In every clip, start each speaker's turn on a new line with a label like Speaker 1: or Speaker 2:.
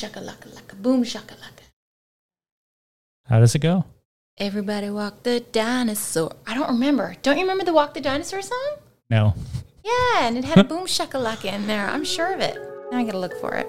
Speaker 1: Shakalaka laka boom shakalaka.
Speaker 2: How does it go?
Speaker 1: Everybody walk the dinosaur. I don't remember. Don't you remember the Walk the Dinosaur song?
Speaker 2: No.
Speaker 1: Yeah, and it had a boom shakalaka in there. I'm sure of it. Now I gotta look for it.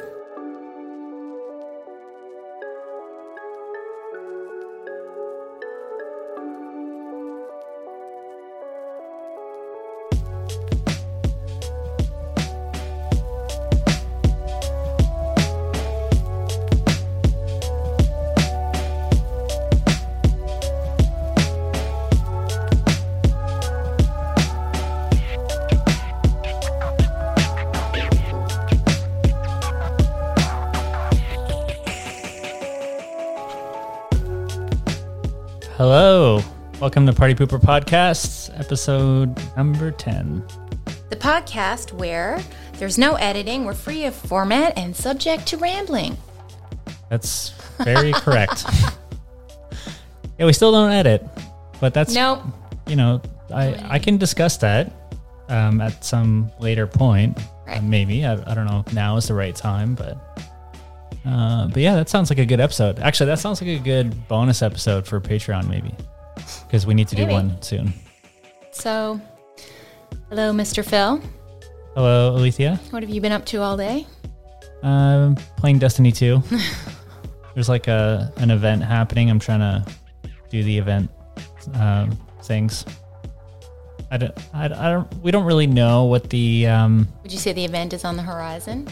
Speaker 2: Welcome to Party Pooper Podcasts, episode number 10.
Speaker 1: The podcast where there's no editing, we're free of format and subject to rambling.
Speaker 2: That's very correct. Yeah, we still don't edit, but that's,
Speaker 1: Nope.
Speaker 2: you know, I, I can discuss that um, at some later point.
Speaker 1: Right.
Speaker 2: Uh, maybe. I, I don't know if now is the right time, but. Uh, but yeah, that sounds like a good episode. Actually, that sounds like a good bonus episode for Patreon, maybe, because we need to do one soon.
Speaker 1: So, hello, Mr. Phill.
Speaker 2: Hello, Alethea.
Speaker 1: What have you been up to all day?
Speaker 2: Um, playing Destiny 2. There's like a an event happening. I'm trying to do the event um, things. I don't, I, I don't. We don't really know what the um.
Speaker 1: Would you say the event is on the horizon?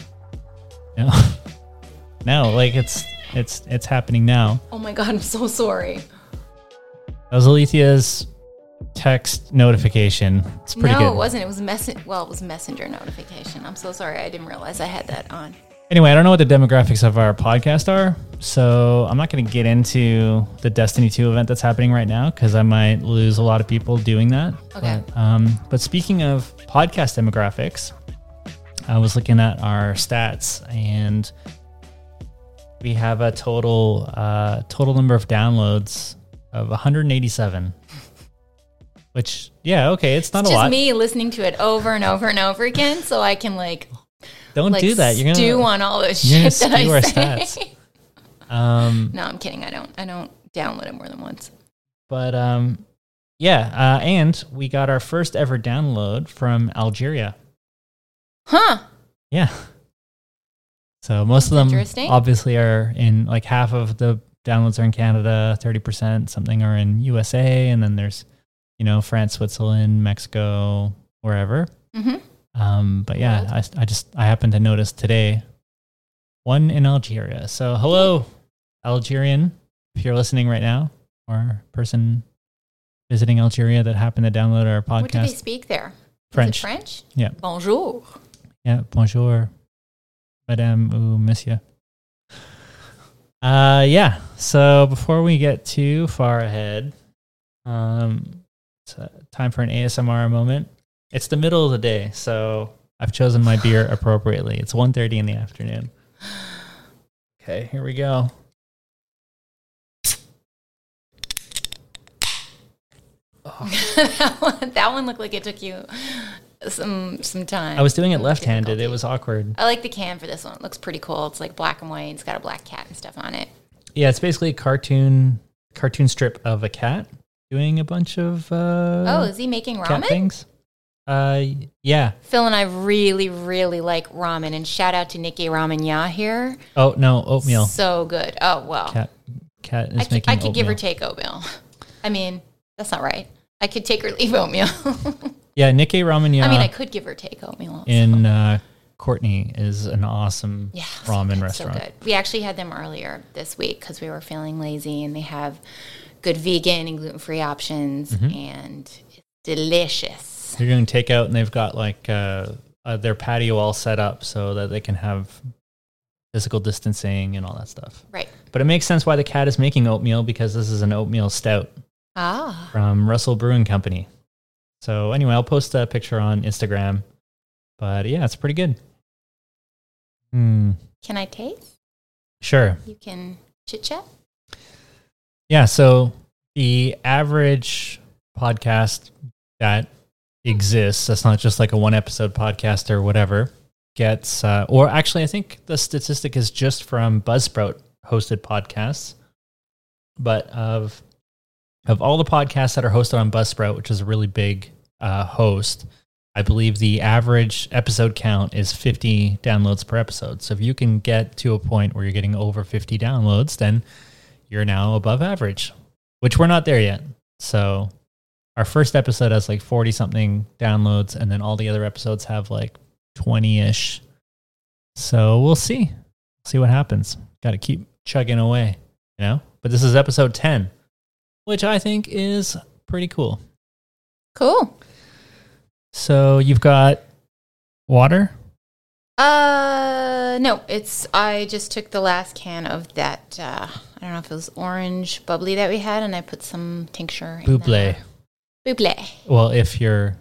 Speaker 2: No, no. Like it's it's it's happening now.
Speaker 1: Oh my god, I'm so sorry.
Speaker 2: That was Alethea's text notification. It's pretty
Speaker 1: no,
Speaker 2: good.
Speaker 1: it wasn't. It was messen- well, it was messenger notification. I'm so sorry. I didn't realize I had that on.
Speaker 2: Anyway, I don't know what the demographics of our podcast are, so I'm not going to get into the Destiny 2 event that's happening right now because I might lose a lot of people doing that.
Speaker 1: Okay.
Speaker 2: But, um, but speaking of podcast demographics, I was looking at our stats and we have a total uh, total number of downloads of 187. Which, yeah, okay, it's not
Speaker 1: It's
Speaker 2: a lot.
Speaker 1: just me listening to it over and over and over again, so I can like
Speaker 2: Don't
Speaker 1: like
Speaker 2: do that. You're gonna do
Speaker 1: on all this shit that I
Speaker 2: our
Speaker 1: say.
Speaker 2: stats. um,
Speaker 1: no, I'm kidding. I don't. I don't download it more than once.
Speaker 2: But um, yeah, uh, and we got our first ever download from Algeria.
Speaker 1: Huh?
Speaker 2: Yeah. So most of them obviously are in like half of the downloads are in Canada, thirty percent something are in USA, and then there's you know France, Switzerland, Mexico, wherever.
Speaker 1: hmm
Speaker 2: Um, but yeah, I, I just I happened to notice today one in Algeria. So hello, Algerian, if you're listening right now, or person visiting Algeria that happened to download our podcast.
Speaker 1: What do they speak there?
Speaker 2: French.
Speaker 1: French.
Speaker 2: Yeah.
Speaker 1: Bonjour.
Speaker 2: Yeah, bonjour, madame ou monsieur. Uh, yeah. So before we get too far ahead, um, it's uh, time for an ASMR moment. It's the middle of the day, so I've chosen my beer appropriately. It's 1.30 in the afternoon. Okay, here we go.
Speaker 1: that, one, that one looked like it took you some some time.
Speaker 2: I was doing it left-handed. It was awkward.
Speaker 1: I like the can for this one. It looks pretty cool. It's like black and white. It's got a black cat and stuff on it.
Speaker 2: Yeah, it's basically a cartoon cartoon strip of a cat doing a bunch of uh,
Speaker 1: oh, is he making ramen?
Speaker 2: things. Uh, yeah.
Speaker 1: Phill and I really, really like ramen. And shout out to Nikkei Ramen Ya here.
Speaker 2: Oh no, oatmeal.
Speaker 1: So good. Oh well.
Speaker 2: Cat, cat is
Speaker 1: I could,
Speaker 2: making.
Speaker 1: I could give or take oatmeal. I mean, that's not right. I could take or leave oatmeal.
Speaker 2: Yeah, Nikkei Ramen yeah.
Speaker 1: I mean, I could give or take oatmeal.
Speaker 2: in uh, Courtenay is an awesome
Speaker 1: Yeah,
Speaker 2: ramen restaurant.
Speaker 1: So good. We actually had them earlier this week because we were feeling lazy, and they have good vegan and gluten free options,
Speaker 2: Mm-hmm.
Speaker 1: and it's delicious.
Speaker 2: They're doing takeout, and they've got like uh, uh, their patio all set up so that they can have physical distancing and all that stuff.
Speaker 1: Right.
Speaker 2: But it makes sense why the cat is making oatmeal because this is an oatmeal stout
Speaker 1: Ah,
Speaker 2: from Russell Brewing Company. So anyway, I'll post a picture on Instagram. But yeah, it's pretty good. Hmm.
Speaker 1: can I taste?
Speaker 2: Sure.
Speaker 1: You can chit chat.
Speaker 2: Yeah. So the average podcast that exists, that's not just like a one episode podcast or whatever, gets, uh, or actually, I think the statistic is just from Buzzsprout hosted podcasts, but of of all the podcasts that are hosted on Buzzsprout, which is a really big uh, host, I believe the average episode count is 50 downloads per episode. So if you can get to a point where you're getting over 50 downloads, then you're now above average, which we're not there yet. So our first episode has like 40 something downloads, and then all the other episodes have like 20 ish. So we'll see. See what happens. Got to keep chugging away, you know? But this is episode 10, which I think is pretty cool.
Speaker 1: Cool.
Speaker 2: So you've got water?
Speaker 1: Uh, no, it's I just took the last can of that. Uh, I don't know if it was orange bubbly that we had, and I put some tincture. in
Speaker 2: Buble.
Speaker 1: Buble.
Speaker 2: Well, if you're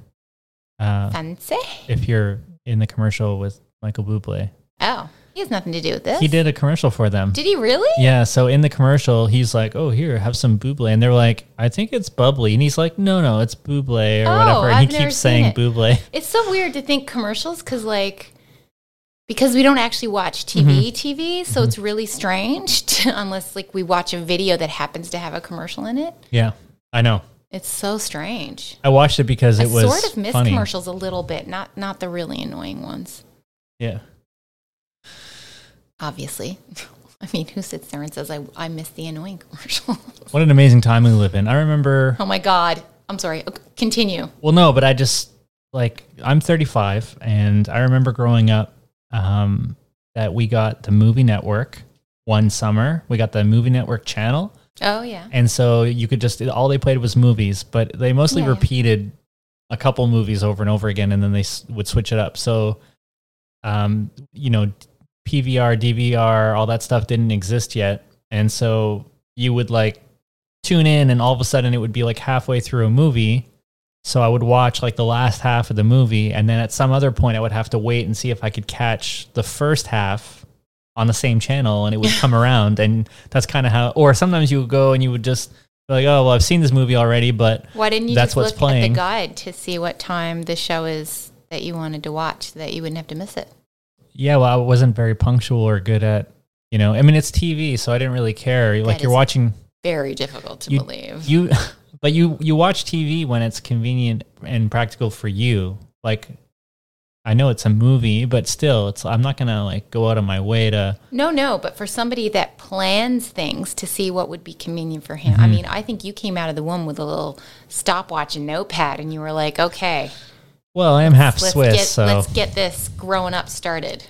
Speaker 2: uh,
Speaker 1: Fancy.
Speaker 2: if you're in the commercial with Michael Bublé,
Speaker 1: Oh, he has nothing to do with this.
Speaker 2: he did a commercial for them.
Speaker 1: Did he really?
Speaker 2: Yeah, so in the commercial, he's like, "Oh, here, have some buble," and they're like, "I think it's bubbly," and he's like, "No, no, it's buble or
Speaker 1: Oh,
Speaker 2: whatever," and
Speaker 1: I've
Speaker 2: he
Speaker 1: never
Speaker 2: keeps
Speaker 1: seen
Speaker 2: saying
Speaker 1: it.
Speaker 2: buble.
Speaker 1: It's so weird to think commercials because, like, because we don't actually watch TV,
Speaker 2: Mm-hmm.
Speaker 1: TV, so it's really strange to, unless like we watch a video that happens to have a commercial in it.
Speaker 2: Yeah, I know.
Speaker 1: It's so strange.
Speaker 2: I watched it because
Speaker 1: I
Speaker 2: it was
Speaker 1: sort of miss
Speaker 2: funny.
Speaker 1: commercials a little bit, not not the really annoying ones.
Speaker 2: Yeah,
Speaker 1: Obviously, I mean, who sits there and says I I miss the annoying commercial?
Speaker 2: what an amazing time we live in. I remember.
Speaker 1: oh my god! I'm sorry. Okay, Continue.
Speaker 2: Well, no, but I just like I'm 35, and I remember growing up um, that we got the movie network one summer. We got the movie network channel.
Speaker 1: Oh yeah.
Speaker 2: And so you could just all they played was movies, but they mostly
Speaker 1: Yeah.
Speaker 2: repeated a couple movies over and over again, and then they s- would switch it up. So, um, you know, PVR, DVR, all that stuff didn't exist yet, and so you would like tune in, and all of a sudden it would be like halfway through a movie. So I would watch like the last half of the movie, and then at some other point I would have to wait and see if I could catch the first half on the same channel, and it would come around, and that's kind of how. Or sometimes you would go and you would just be like, "Oh, well, I've seen this movie already," but
Speaker 1: Why didn't you
Speaker 2: That's
Speaker 1: just
Speaker 2: what's playing.
Speaker 1: the guide to see what time the show is that you wanted to watch, so that you wouldn't have to miss it?
Speaker 2: Yeah, well, I wasn't very punctual or good at, you know. I mean, it's TV, so I didn't really care. Like
Speaker 1: That
Speaker 2: you're watching
Speaker 1: Very difficult to
Speaker 2: You-
Speaker 1: believe.
Speaker 2: you, but you you watch TV when it's convenient and practical for you. Like, I know it's a movie, but still, it's I'm not gonna like go out of my way to.
Speaker 1: No, no, but for somebody that plans things to see what would be convenient for him,
Speaker 2: Mm-hmm.
Speaker 1: I mean, I think you came out of the womb with a little stopwatch and notepad, and you were like, "Okay,
Speaker 2: Well, I am half
Speaker 1: let's
Speaker 2: Swiss,
Speaker 1: get
Speaker 2: so
Speaker 1: let's get this growing up started."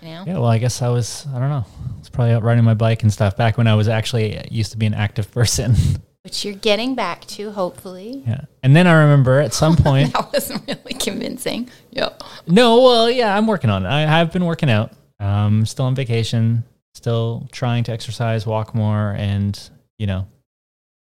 Speaker 1: You know,
Speaker 2: Yeah, well, I guess I was, I don't know. I was probably out riding my bike and stuff back when I was actually used to be an active person.
Speaker 1: which you're getting back to, hopefully.
Speaker 2: yeah. And then I remember at some point,
Speaker 1: That wasn't really convincing. Yep.
Speaker 2: no, well, yeah, I'm working on it. I have been working out. Um, still on vacation, still trying to exercise, walk more, and, you know,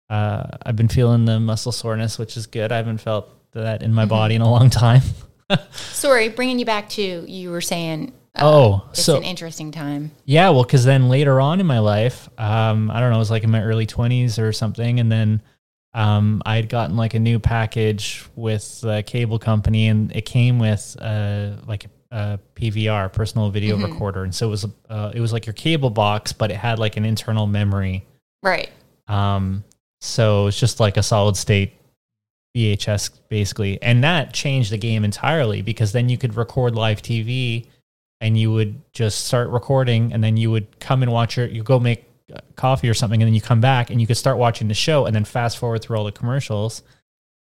Speaker 2: uh, I've been feeling the muscle soreness, which is good. I haven't felt that in my body in a long time.
Speaker 1: Sorry, bringing you back to you were saying. Uh,
Speaker 2: Oh,
Speaker 1: it's
Speaker 2: so-
Speaker 1: an interesting time.
Speaker 2: Yeah, well, because then later on in my life, um, I don't know, it was like in my early 20s or something. And then um, I had gotten like a new package with the cable company, and it came with uh, like a PVR, personal video
Speaker 1: Mm-hmm.
Speaker 2: recorder. And so it was, uh, it was like your cable box, but it had like an internal memory.
Speaker 1: Right.
Speaker 2: Um, so it's just like a solid state VHS basically. And that changed the game entirely because then you could record live TV and you would just start recording and then you would come and watch your, you go make coffee or something and then you come back and you could start watching the show and then fast forward through all the commercials.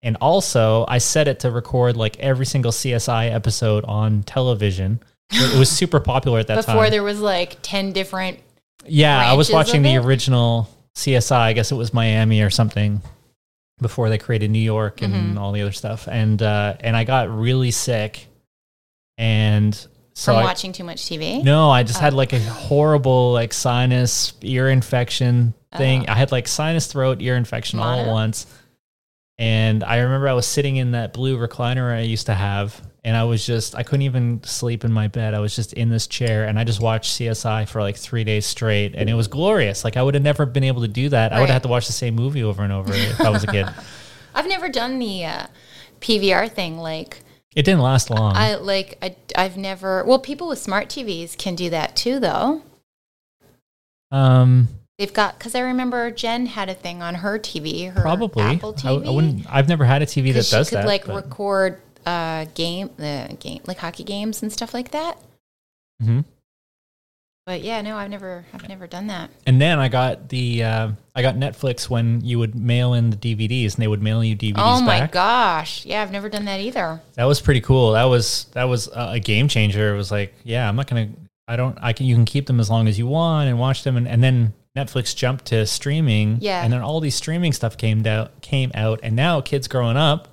Speaker 2: And also, I set it to record like every single CSI episode on television. It was super popular at that
Speaker 1: Before
Speaker 2: time.
Speaker 1: Before there was like ten different.
Speaker 2: Yeah, I was watching the
Speaker 1: it?
Speaker 2: original CSI. I guess it was Miami or something before they created New York and
Speaker 1: Mhm.
Speaker 2: all the other stuff. And uh, and I got really sick, and so
Speaker 1: from
Speaker 2: I,
Speaker 1: watching too much TV.
Speaker 2: no, I just had like a horrible like sinus ear infection thing.
Speaker 1: Oh.
Speaker 2: I had like sinus throat ear infection all at once. And I remember I was sitting in that blue recliner I used to have, and I was just I couldn't even sleep in my bed. I was just in this chair, and I just watched CSI for like three days straight, and it was glorious. Like I would have never been able to do that. I would have had to watch the same movie over and over if I was a kid.
Speaker 1: I've never done the uh, PVR thing. Like
Speaker 2: It didn't last long.
Speaker 1: I like I, I've never. Well, people with smart TVs can do that too, though.
Speaker 2: um,
Speaker 1: They've got because I remember Jen had a thing on her TV, her
Speaker 2: probably.
Speaker 1: Apple
Speaker 2: I,
Speaker 1: TV.
Speaker 2: I wouldn't. I've never had a TV that
Speaker 1: she
Speaker 2: does
Speaker 1: could
Speaker 2: that.
Speaker 1: like
Speaker 2: but-
Speaker 1: record uh game the game like hockey games and stuff like that.
Speaker 2: Mhm.
Speaker 1: But yeah, no, I've never I've never done that.
Speaker 2: And then I got the uh, I got Netflix when you would mail in the DVDs, and they would mail you DVDs
Speaker 1: oh my
Speaker 2: back.
Speaker 1: gosh, yeah, I've never done that either.
Speaker 2: That was pretty cool. That was that was a a game changer. It was like, yeah, I'm not gonna. I don't. I can. You can keep them as long as you want and watch them, and, and then Netflix jumped to streaming.
Speaker 1: Yeah.
Speaker 2: And then all these streaming stuff came out came out, and now kids growing up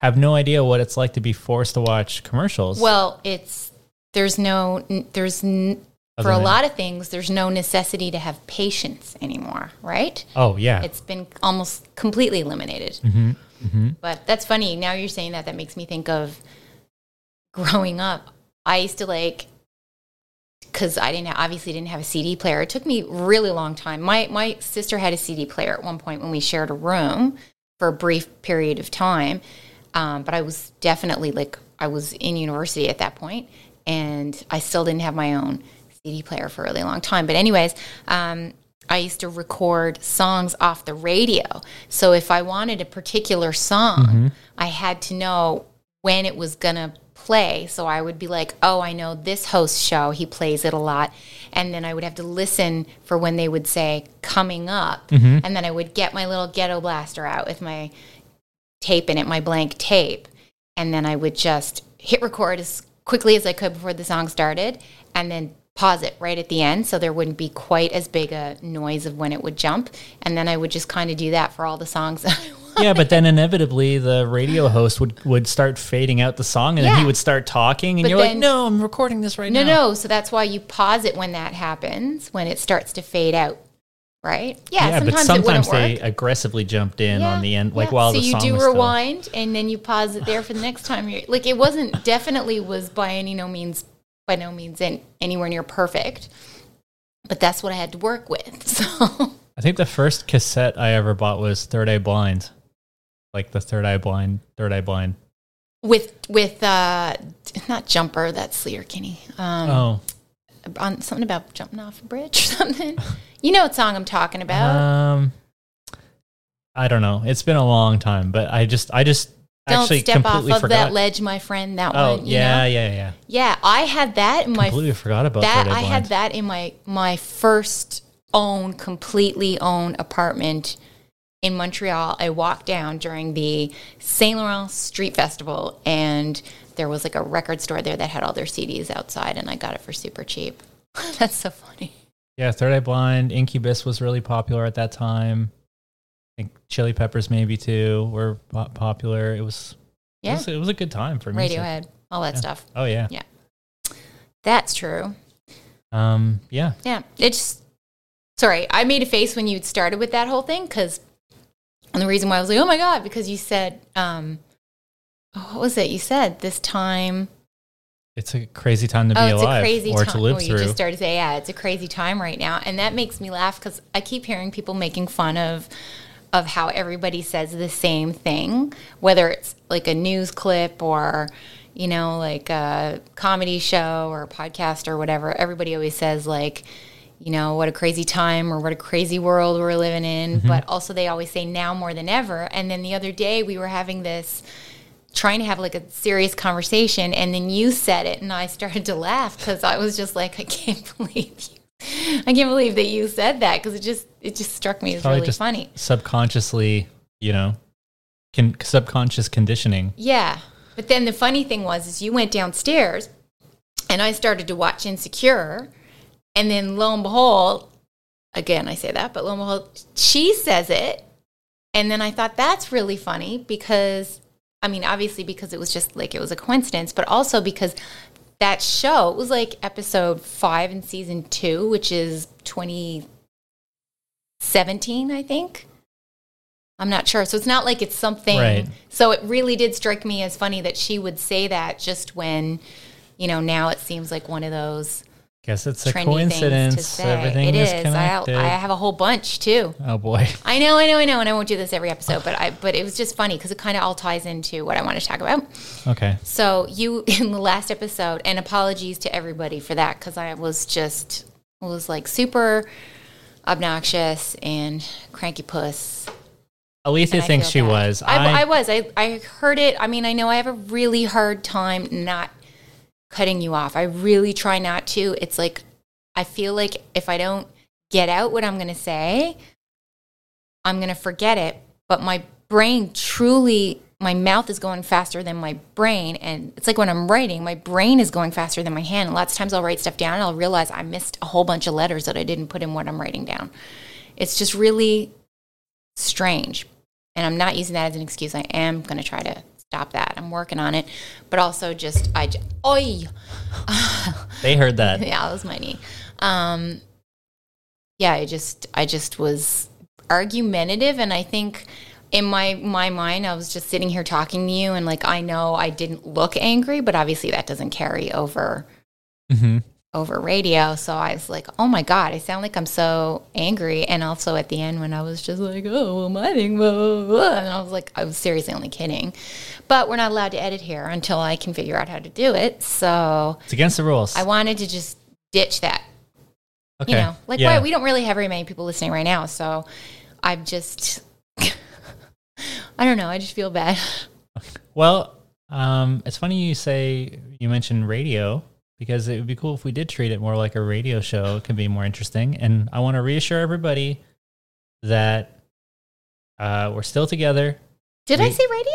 Speaker 2: have no idea what it's like to be forced to watch commercials.
Speaker 1: Well, it's there's no there's n- for a lot of things there's no necessity to have patience anymore, right?
Speaker 2: oh yeah.
Speaker 1: It's been almost completely eliminated.
Speaker 2: hmm hmm
Speaker 1: But that's funny. Now you're saying that. That makes me think of growing up. I used to like because I didn't obviously didn't have a CD player. It took me really long time. My my sister had a CD player at one point when we shared a room for a brief period of time. Um, but I was definitely like I was in university at that point, and I still didn't have my own CD player for a really long time. But anyways, um, I used to record songs off the radio. So if I wanted a particular song, I had to know when it was gonna play. So I would be like, oh, I know this host show, he plays it a lot. And then I would have to listen for when they would say coming up. Mm-hmm. And then I would get my little ghetto blaster out with my tape in it, my blank tape. And then I would just hit record as quickly as I could before the song started and then pause it right at the end so there wouldn't be quite as big a noise of when it would jump. And then I would just kind of do that for all the songs that I want.
Speaker 2: Yeah, but then inevitably the radio host would would start fading out the song, and then he would start talking, and
Speaker 1: But
Speaker 2: you're like, "No, I'm recording this right
Speaker 1: No,
Speaker 2: now."
Speaker 1: no. No. So that's why you pause it when that happens, when it starts to fade out, right? Yeah,
Speaker 2: Yeah,
Speaker 1: sometimes,
Speaker 2: but sometimes
Speaker 1: it
Speaker 2: they
Speaker 1: work.
Speaker 2: aggressively jumped in
Speaker 1: Yeah,
Speaker 2: on the end, like
Speaker 1: yeah.
Speaker 2: while
Speaker 1: so
Speaker 2: the song So you
Speaker 1: do
Speaker 2: was still-
Speaker 1: rewind and then you pause it there for the next time. You're like it wasn't definitely was by any no means by no means in, anywhere near perfect, but that's what I had to work with. So
Speaker 2: I think the first cassette I ever bought was Third Eye Blind, like the Third Eye Blind, Third Eye Blind.
Speaker 1: with with uh not jumper that's Sleater Kinney. Um,
Speaker 2: oh,
Speaker 1: on something about jumping off a bridge or something. You know what song I'm talking about?
Speaker 2: um, I don't know. It's been a long time, but I just, I just
Speaker 1: Don't
Speaker 2: actually
Speaker 1: step off of
Speaker 2: forgot.
Speaker 1: that ledge, my friend. That
Speaker 2: oh,
Speaker 1: one. You
Speaker 2: yeah,
Speaker 1: know?
Speaker 2: yeah, yeah.
Speaker 1: Yeah, I had that in my
Speaker 2: Completely forgot about
Speaker 1: that. I had that in my my first own completely owned apartment in Montreal. I walked down during the Saint Laurent Street Festival, and there was like a record store there that had all their CDs outside, and I got it for super cheap. That's so funny.
Speaker 2: Yeah, Third Eye Blind, Incubus was really popular at that time. I think Chili Peppers maybe too were popular. It was, it
Speaker 1: Yeah,
Speaker 2: was, it was a good time for music.
Speaker 1: Radiohead, all that
Speaker 2: Yeah.
Speaker 1: stuff.
Speaker 2: Oh yeah, yeah.
Speaker 1: That's true.
Speaker 2: Um, yeah.
Speaker 1: Yeah, it's sorry. I made a face when you started with that whole thing because, and the reason why I was like, oh my god, because you said, um, what was it? You said this time.
Speaker 2: It's a crazy time to be
Speaker 1: oh, it's
Speaker 2: alive
Speaker 1: a crazy
Speaker 2: or
Speaker 1: time.
Speaker 2: to live
Speaker 1: oh,
Speaker 2: through.
Speaker 1: You just started to say, yeah, it's a crazy time right now, and that makes me laugh because I keep hearing people making fun of of how everybody says the same thing, whether it's like a news clip or you know, like a comedy show or a podcast or whatever. Everybody always says like, you know, what a crazy time or what a crazy world we're living in.
Speaker 2: Mm-hmm.
Speaker 1: But also they always say now more than ever. And then the other day we were having this trying to have like a serious conversation and then you said it and I started to laugh because I was just like, I can't believe you. I can't believe that you said that because it just it just struck me as
Speaker 2: Probably
Speaker 1: really
Speaker 2: just
Speaker 1: funny.
Speaker 2: subconsciously, you know, can subconscious conditioning.
Speaker 1: Yeah. But then the funny thing was is you went downstairs and I started to watch Insecure and then lo and behold, again I say that, but lo and behold, she says it. And then I thought that's really funny because I mean, obviously because it was just like it was a coincidence, but also because that show it was like episode five in season two, which is twenty seventeen, I think. I'm not sure. So it's not like it's something.
Speaker 2: Right.
Speaker 1: So it really did strike me as funny that she would say that just when, you know, now it seems like one of those
Speaker 2: Guess it's a coincidence. Everything
Speaker 1: it
Speaker 2: is
Speaker 1: is. I,
Speaker 2: connected.
Speaker 1: I have a whole bunch too.
Speaker 2: oh boy.
Speaker 1: I know, I know, I know, and I won't do this every episode, but I but it was just funny because it kind of all ties into what I want to talk about.
Speaker 2: Okay.
Speaker 1: So you in the last episode, and apologies to everybody for that because I was just was like super obnoxious and cranky puss.
Speaker 2: Alethea thinks she
Speaker 1: bad.
Speaker 2: was.
Speaker 1: I, I was. I I heard it. I mean, I know I have a really hard time not cutting you off. I really try not to. It's like I feel like if I don't get out what I'm going to say, I'm going to forget it. But my brain truly, my mouth is going faster than my brain. And it's like when I'm writing, my brain is going faster than my hand. And lots of times I'll write stuff down and I'll realize I missed a whole bunch of letters that I didn't put in what I'm writing down. It's just really strange. And I'm not using that as an excuse. I am going to try to stop that. I'm working on it. But also just, I, j- oi.
Speaker 2: They heard that.
Speaker 1: yeah, that was my knee. Um, yeah, I just I just was argumentative, and I think in my my mind, I was just sitting here talking to you, and like I know I didn't look angry, but obviously that doesn't carry over
Speaker 2: hmm
Speaker 1: over radio. So I was like, oh my god, I sound like I'm so angry. And also at the end when I was just like, oh well, my thing, blah, blah, blah, and I was like, I was seriously only kidding. But we're not allowed to edit here until I can figure out how to do it. So
Speaker 2: It's against the rules.
Speaker 1: I wanted to just ditch that
Speaker 2: okay.
Speaker 1: you know like
Speaker 2: yeah.
Speaker 1: why we don't really have very many people listening right now so i'm just i don't know i just feel bad
Speaker 2: Well, um, it's funny you say you mentioned radio because it would be cool if we did treat it more like a radio show. It could be more interesting. And I want to reassure everybody that uh, we're still together.
Speaker 1: did i say radio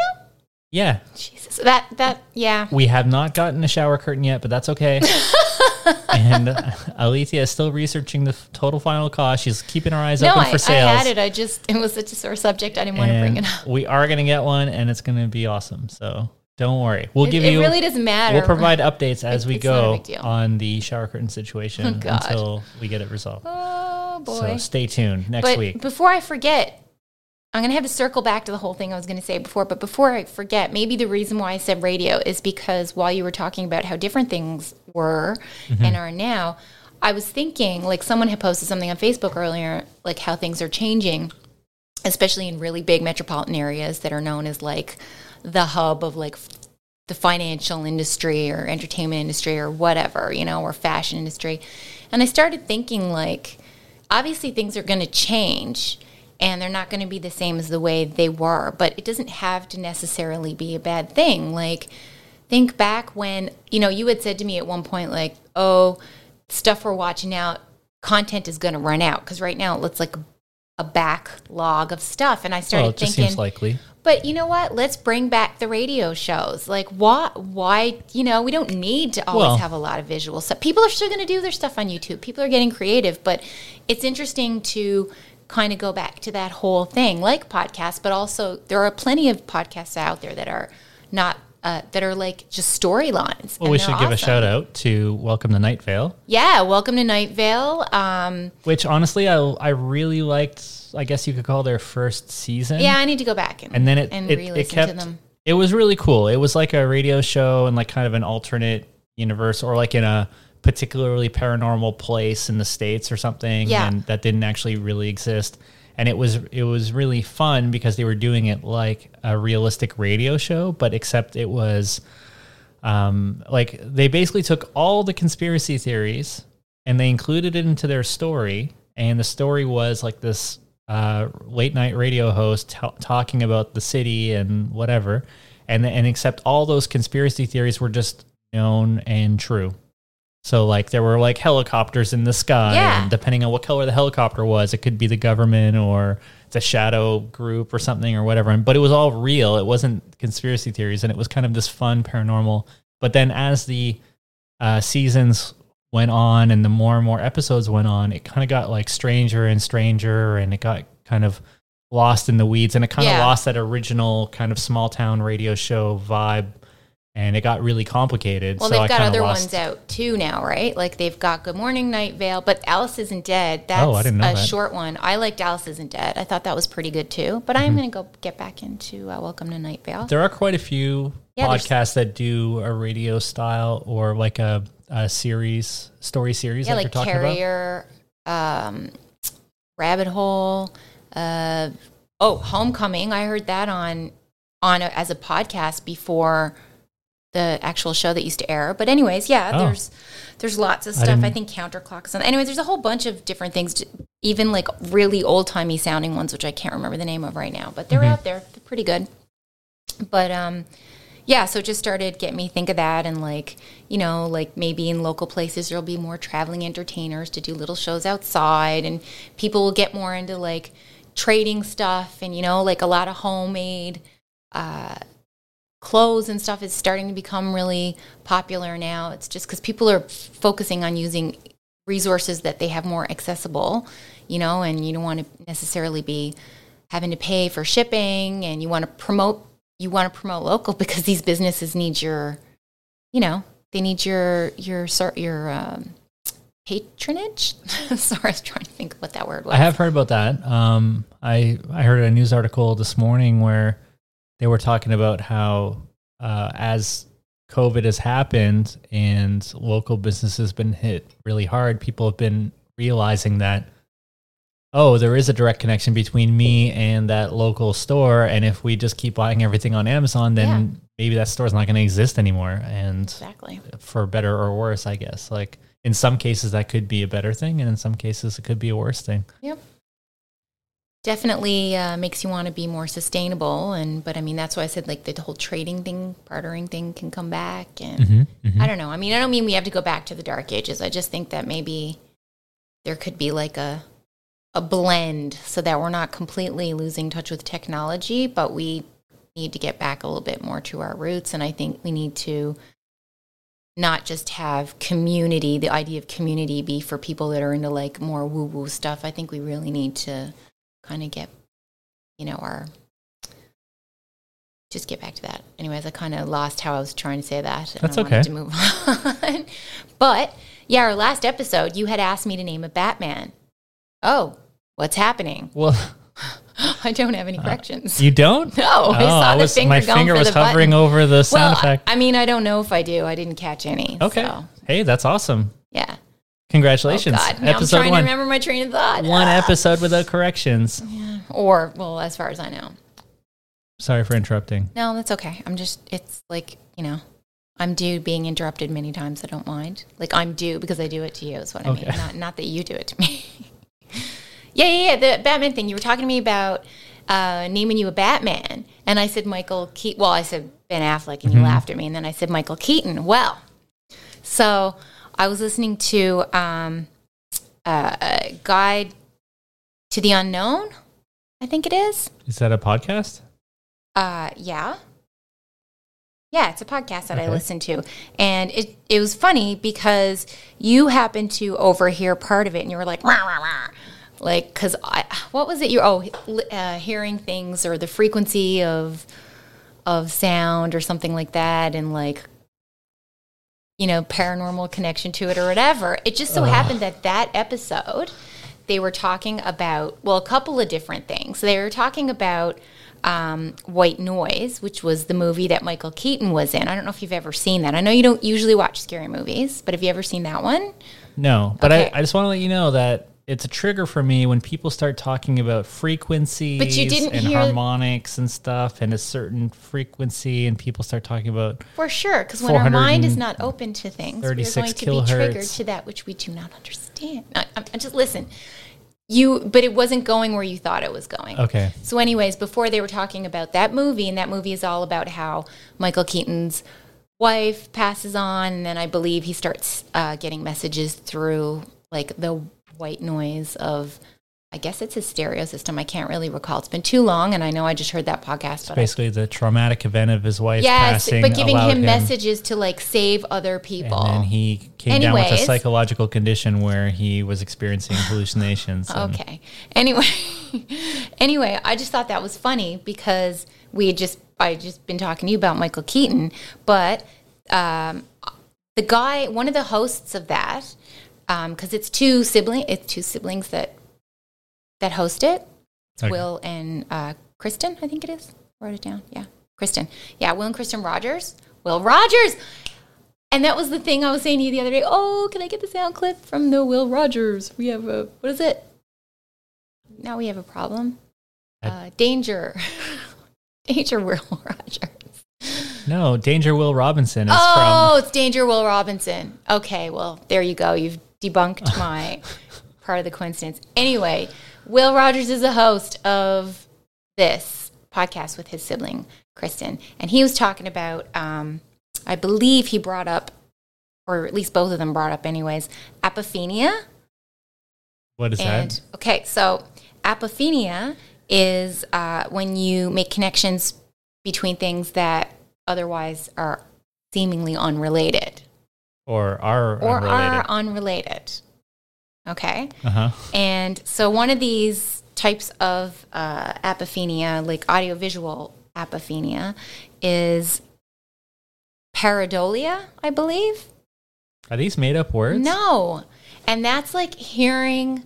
Speaker 2: Yeah,
Speaker 1: jesus that that yeah
Speaker 2: we have not gotten a shower curtain yet, but that's okay. and uh, Alethea is still researching the total final cost. She's keeping her eyes
Speaker 1: no
Speaker 2: open
Speaker 1: I,
Speaker 2: for
Speaker 1: I
Speaker 2: sales.
Speaker 1: had it i just it was such a sore subject i didn't want to bring it up
Speaker 2: we are going to get one, and it's going to be awesome. So don't worry. We'll
Speaker 1: it,
Speaker 2: give
Speaker 1: it
Speaker 2: you.
Speaker 1: really doesn't matter
Speaker 2: We'll provide updates as
Speaker 1: It-
Speaker 2: we
Speaker 1: it's not a
Speaker 2: go on the shower curtain situation
Speaker 1: Oh,
Speaker 2: until we get it resolved.
Speaker 1: oh boy
Speaker 2: So stay tuned next
Speaker 1: but
Speaker 2: week.
Speaker 1: before i forget i'm going to have to circle back to the whole thing i was going to say before but before i forget maybe the reason why i said radio is because while you were talking about how different things were
Speaker 2: Mm-hmm.
Speaker 1: and are now i was thinking like someone had posted something on facebook earlier like how things are changing especially in really big metropolitan areas that are known as like the hub of like f- the financial industry or entertainment industry or whatever, you know, or fashion industry. And I started thinking like obviously things are going to change and they're not going to be the same as the way they were, but it doesn't have to necessarily be a bad thing. Like think back when, you know, you had said to me at one point like, "Oh, stuff we're watching out content is going to run out because right now it looks like a backlog of stuff." And I started
Speaker 2: Well, it just
Speaker 1: thinking
Speaker 2: seems likely.
Speaker 1: But you know what? Let's bring back the radio shows. Like, why? Why? You know, we don't need to always
Speaker 2: Well-
Speaker 1: have a lot of visual stuff. People are still going to do their stuff on YouTube. People are getting creative, but it's interesting to kind of go back to that whole thing, like podcasts. But also, there are plenty of podcasts out there that are not uh, that are like just storylines.
Speaker 2: Well, we should give a shout out to Welcome to Night Vale,
Speaker 1: Yeah, welcome to Night Vale. Um,
Speaker 2: which honestly I I really liked. I guess you could call their first season.
Speaker 1: yeah, I need to go back and,
Speaker 2: and then it
Speaker 1: and
Speaker 2: it, it kept
Speaker 1: to them.
Speaker 2: it was really cool it was like a radio show and like kind of an alternate universe or like in a particularly paranormal place in the states or something
Speaker 1: Yeah.
Speaker 2: and that didn't actually really exist and it was it was really fun because they were doing it like a realistic radio show but except it was um like they basically took all the conspiracy theories and they included it into their story. And the story was like this uh, late night radio host t- talking about the city and whatever. And and except all those conspiracy theories were just known and true so like there were like helicopters in the sky
Speaker 1: Yeah.
Speaker 2: and depending on what color the helicopter was it could be the government or it's a shadow group or something or whatever but it was all real it wasn't conspiracy theories and it was kind of this fun paranormal but then as the uh, seasons went on and the more and more episodes went on, it kind of got like stranger and stranger and it got kind of lost in the weeds and it kind of
Speaker 1: Yeah.
Speaker 2: lost that original kind of small town radio show vibe and it got really complicated.
Speaker 1: Well,
Speaker 2: so
Speaker 1: they've
Speaker 2: I
Speaker 1: got other
Speaker 2: lost-
Speaker 1: ones out too now, right? Like they've got Good Morning Night Vale, but Alice Isn't Dead. That's
Speaker 2: Oh, I didn't know
Speaker 1: a
Speaker 2: that.
Speaker 1: short one. I liked Alice Isn't Dead. I thought that was pretty good too. But
Speaker 2: Mm-hmm.
Speaker 1: I'm going to go get back into uh, Welcome to Night Vale.
Speaker 2: There are quite a few
Speaker 1: Yeah, there's-
Speaker 2: podcasts that do a radio style or like a uh, series, story series,
Speaker 1: yeah,
Speaker 2: like,
Speaker 1: like
Speaker 2: you're talking about.
Speaker 1: Carrier, um, Rabbit Hole. Uh, oh, Homecoming. I heard that on on a, as a podcast before the actual show that used to air. But anyways, yeah,
Speaker 2: Oh.
Speaker 1: there's there's lots of stuff. I,
Speaker 2: didn't-
Speaker 1: think Counterclocks. And anyways, there's a whole bunch of different things. t- Even like really old timey sounding ones, which I can't remember the name of right now. But they're
Speaker 2: Mm-hmm.
Speaker 1: out there. They're pretty good. But um, yeah, so it just started getting me think of that and like, you know, like maybe in local places there'll be more traveling entertainers to do little shows outside and people will get more into like trading stuff and you know, like a lot of homemade uh clothes and stuff is starting to become really popular now. It's just cuz people are focusing on using resources that they have more accessible, you know, and you don't want to necessarily be having to pay for shipping and you want to promote you want to promote local because these businesses need your you know they need your your your um, patronage sorry i was trying to think of what that word was
Speaker 2: I have heard about that. Um, I I heard a news article this morning where they were talking about how uh, as COVID has happened and local businesses been hit really hard, people have been realizing that oh, there is a direct connection between me and that local store, and if we just keep buying everything on Amazon, then maybe that store's not going to exist anymore. And
Speaker 1: exactly
Speaker 2: for better or worse, I guess. Like in some cases, that could be a better thing, and in some cases, it could be a worse thing.
Speaker 1: Yep. Definitely uh, makes you want to be more sustainable, and but I mean that's why I said like the whole trading thing, bartering thing can come back, and
Speaker 2: Mm-hmm.
Speaker 1: I don't know. I mean, I don't mean we have to go back to the dark ages. I just think that maybe there could be like a a blend so that we're not completely losing touch with technology, but we need to get back a little bit more to our roots. And I think we need to not just have community, the idea of community be for people that are into like more woo woo stuff. I think we really need to kind of get, you know, our just get back to that. Anyways, I kind of lost how I was trying to say that. And
Speaker 2: That's
Speaker 1: I
Speaker 2: okay.
Speaker 1: to move on. but yeah, our last episode, you had asked me to name a Batman. Oh, what's happening?
Speaker 2: Well,
Speaker 1: I don't have any uh, corrections.
Speaker 2: you don't?
Speaker 1: no, oh, I saw oh, the
Speaker 2: was,
Speaker 1: finger
Speaker 2: my finger was
Speaker 1: the button.
Speaker 2: hovering over the sound
Speaker 1: well, I,
Speaker 2: effect.
Speaker 1: I mean, I don't know if I do. I didn't catch any.
Speaker 2: okay.
Speaker 1: so,
Speaker 2: Hey, that's awesome.
Speaker 1: yeah.
Speaker 2: Congratulations.
Speaker 1: Oh God, now I'm trying
Speaker 2: one.
Speaker 1: to remember my train of thought.
Speaker 2: One
Speaker 1: Ah.
Speaker 2: episode without corrections.
Speaker 1: Or, well, as far as I know.
Speaker 2: Sorry for interrupting.
Speaker 1: No, that's okay. I'm just, it's like, you know, I'm due being interrupted many times. I don't mind. Like, I'm due because I do it to you, is what I mean. Not, not that you do it to me. yeah, yeah, yeah. The Batman thing. You were talking to me about uh, naming you a Batman. And I said Michael Keaton. Well, I said Ben Affleck, and you laughed at me. And then I said Michael Keaton. Well, so I was listening to um, uh, Guide to the Unknown, I think it is.
Speaker 2: Is that a podcast?
Speaker 1: Uh, yeah. Yeah, it's a podcast that I
Speaker 2: Okay.
Speaker 1: listen to. And it, it was funny because you happened to overhear part of it and you were like, rah, rah, rah. like, because I, what was it? You, oh, uh, hearing things or the frequency of, of sound or something like that. And like, you know, paranormal connection to it or whatever. It just so happened that that episode, they were talking about, well, a couple of different things. They were talking about um, White Noise, which was the movie that Michael Keaton was in. I don't know if you've ever seen that. I know you don't usually watch scary movies, but have you ever seen that one?
Speaker 2: No, but
Speaker 1: Okay.
Speaker 2: I, I just want to let you know that it's a trigger for me when people start talking about frequencies
Speaker 1: But you didn't
Speaker 2: and
Speaker 1: hear-
Speaker 2: harmonics and stuff and a certain frequency and people start talking about
Speaker 1: For sure, because when our mind is not open to things, we're going to be triggered to that which we do not understand. I, I, I just listen. You, but it wasn't going where you thought it was going.
Speaker 2: okay
Speaker 1: So, anyways, before they were talking about that movie, and that movie is all about how Michael Keaton's wife passes on, and then I believe he starts uh, getting messages through like the white noise of, I guess it's his stereo system. I can't really recall. It's been too long, and I know I just heard that podcast, but I
Speaker 2: basically the traumatic event of his wife
Speaker 1: Yes,
Speaker 2: passing
Speaker 1: but giving
Speaker 2: allowed
Speaker 1: him, messages to like save other people.
Speaker 2: and he came down with a psychological condition where he was experiencing hallucinations and-
Speaker 1: Okay. Anyway, anyway, I just thought that was funny because we had just I had just been talking to you about Michael Keaton, but um, the guy, one of the hosts of that, because it's two sibling, it's two siblings that that host it. It's
Speaker 2: Okay.
Speaker 1: Will and uh, Kristen, I think it is. Wrote it down. Yeah, Kristen. Yeah, Will and Kristen Rogers. Will Rogers. And that was the thing I was saying to you the other day. Oh, can I get the sound clip from the Will Rogers? We have a what is it? Now we have a problem. Uh, danger, danger, Will Rogers.
Speaker 2: No, Danger Will Robinson is
Speaker 1: Oh, it's Danger Will Robinson. Okay, well there you go. You've debunked my part of the coincidence. Anyway, Will Rogers is a host of this podcast with his sibling Kristen, and he was talking about. Um, I believe he brought up, or at least both of them brought up, anyways, apophenia.
Speaker 2: What is
Speaker 1: And
Speaker 2: that?
Speaker 1: okay, so apophenia is uh, when you make connections between things that otherwise are seemingly unrelated
Speaker 2: Or are
Speaker 1: or
Speaker 2: unrelated?
Speaker 1: are unrelated. Okay.
Speaker 2: uh huh.
Speaker 1: And so one of these types of uh, apophenia, like audiovisual apophenia, is pareidolia, I believe.
Speaker 2: Are these made up words?
Speaker 1: No. And that's like hearing,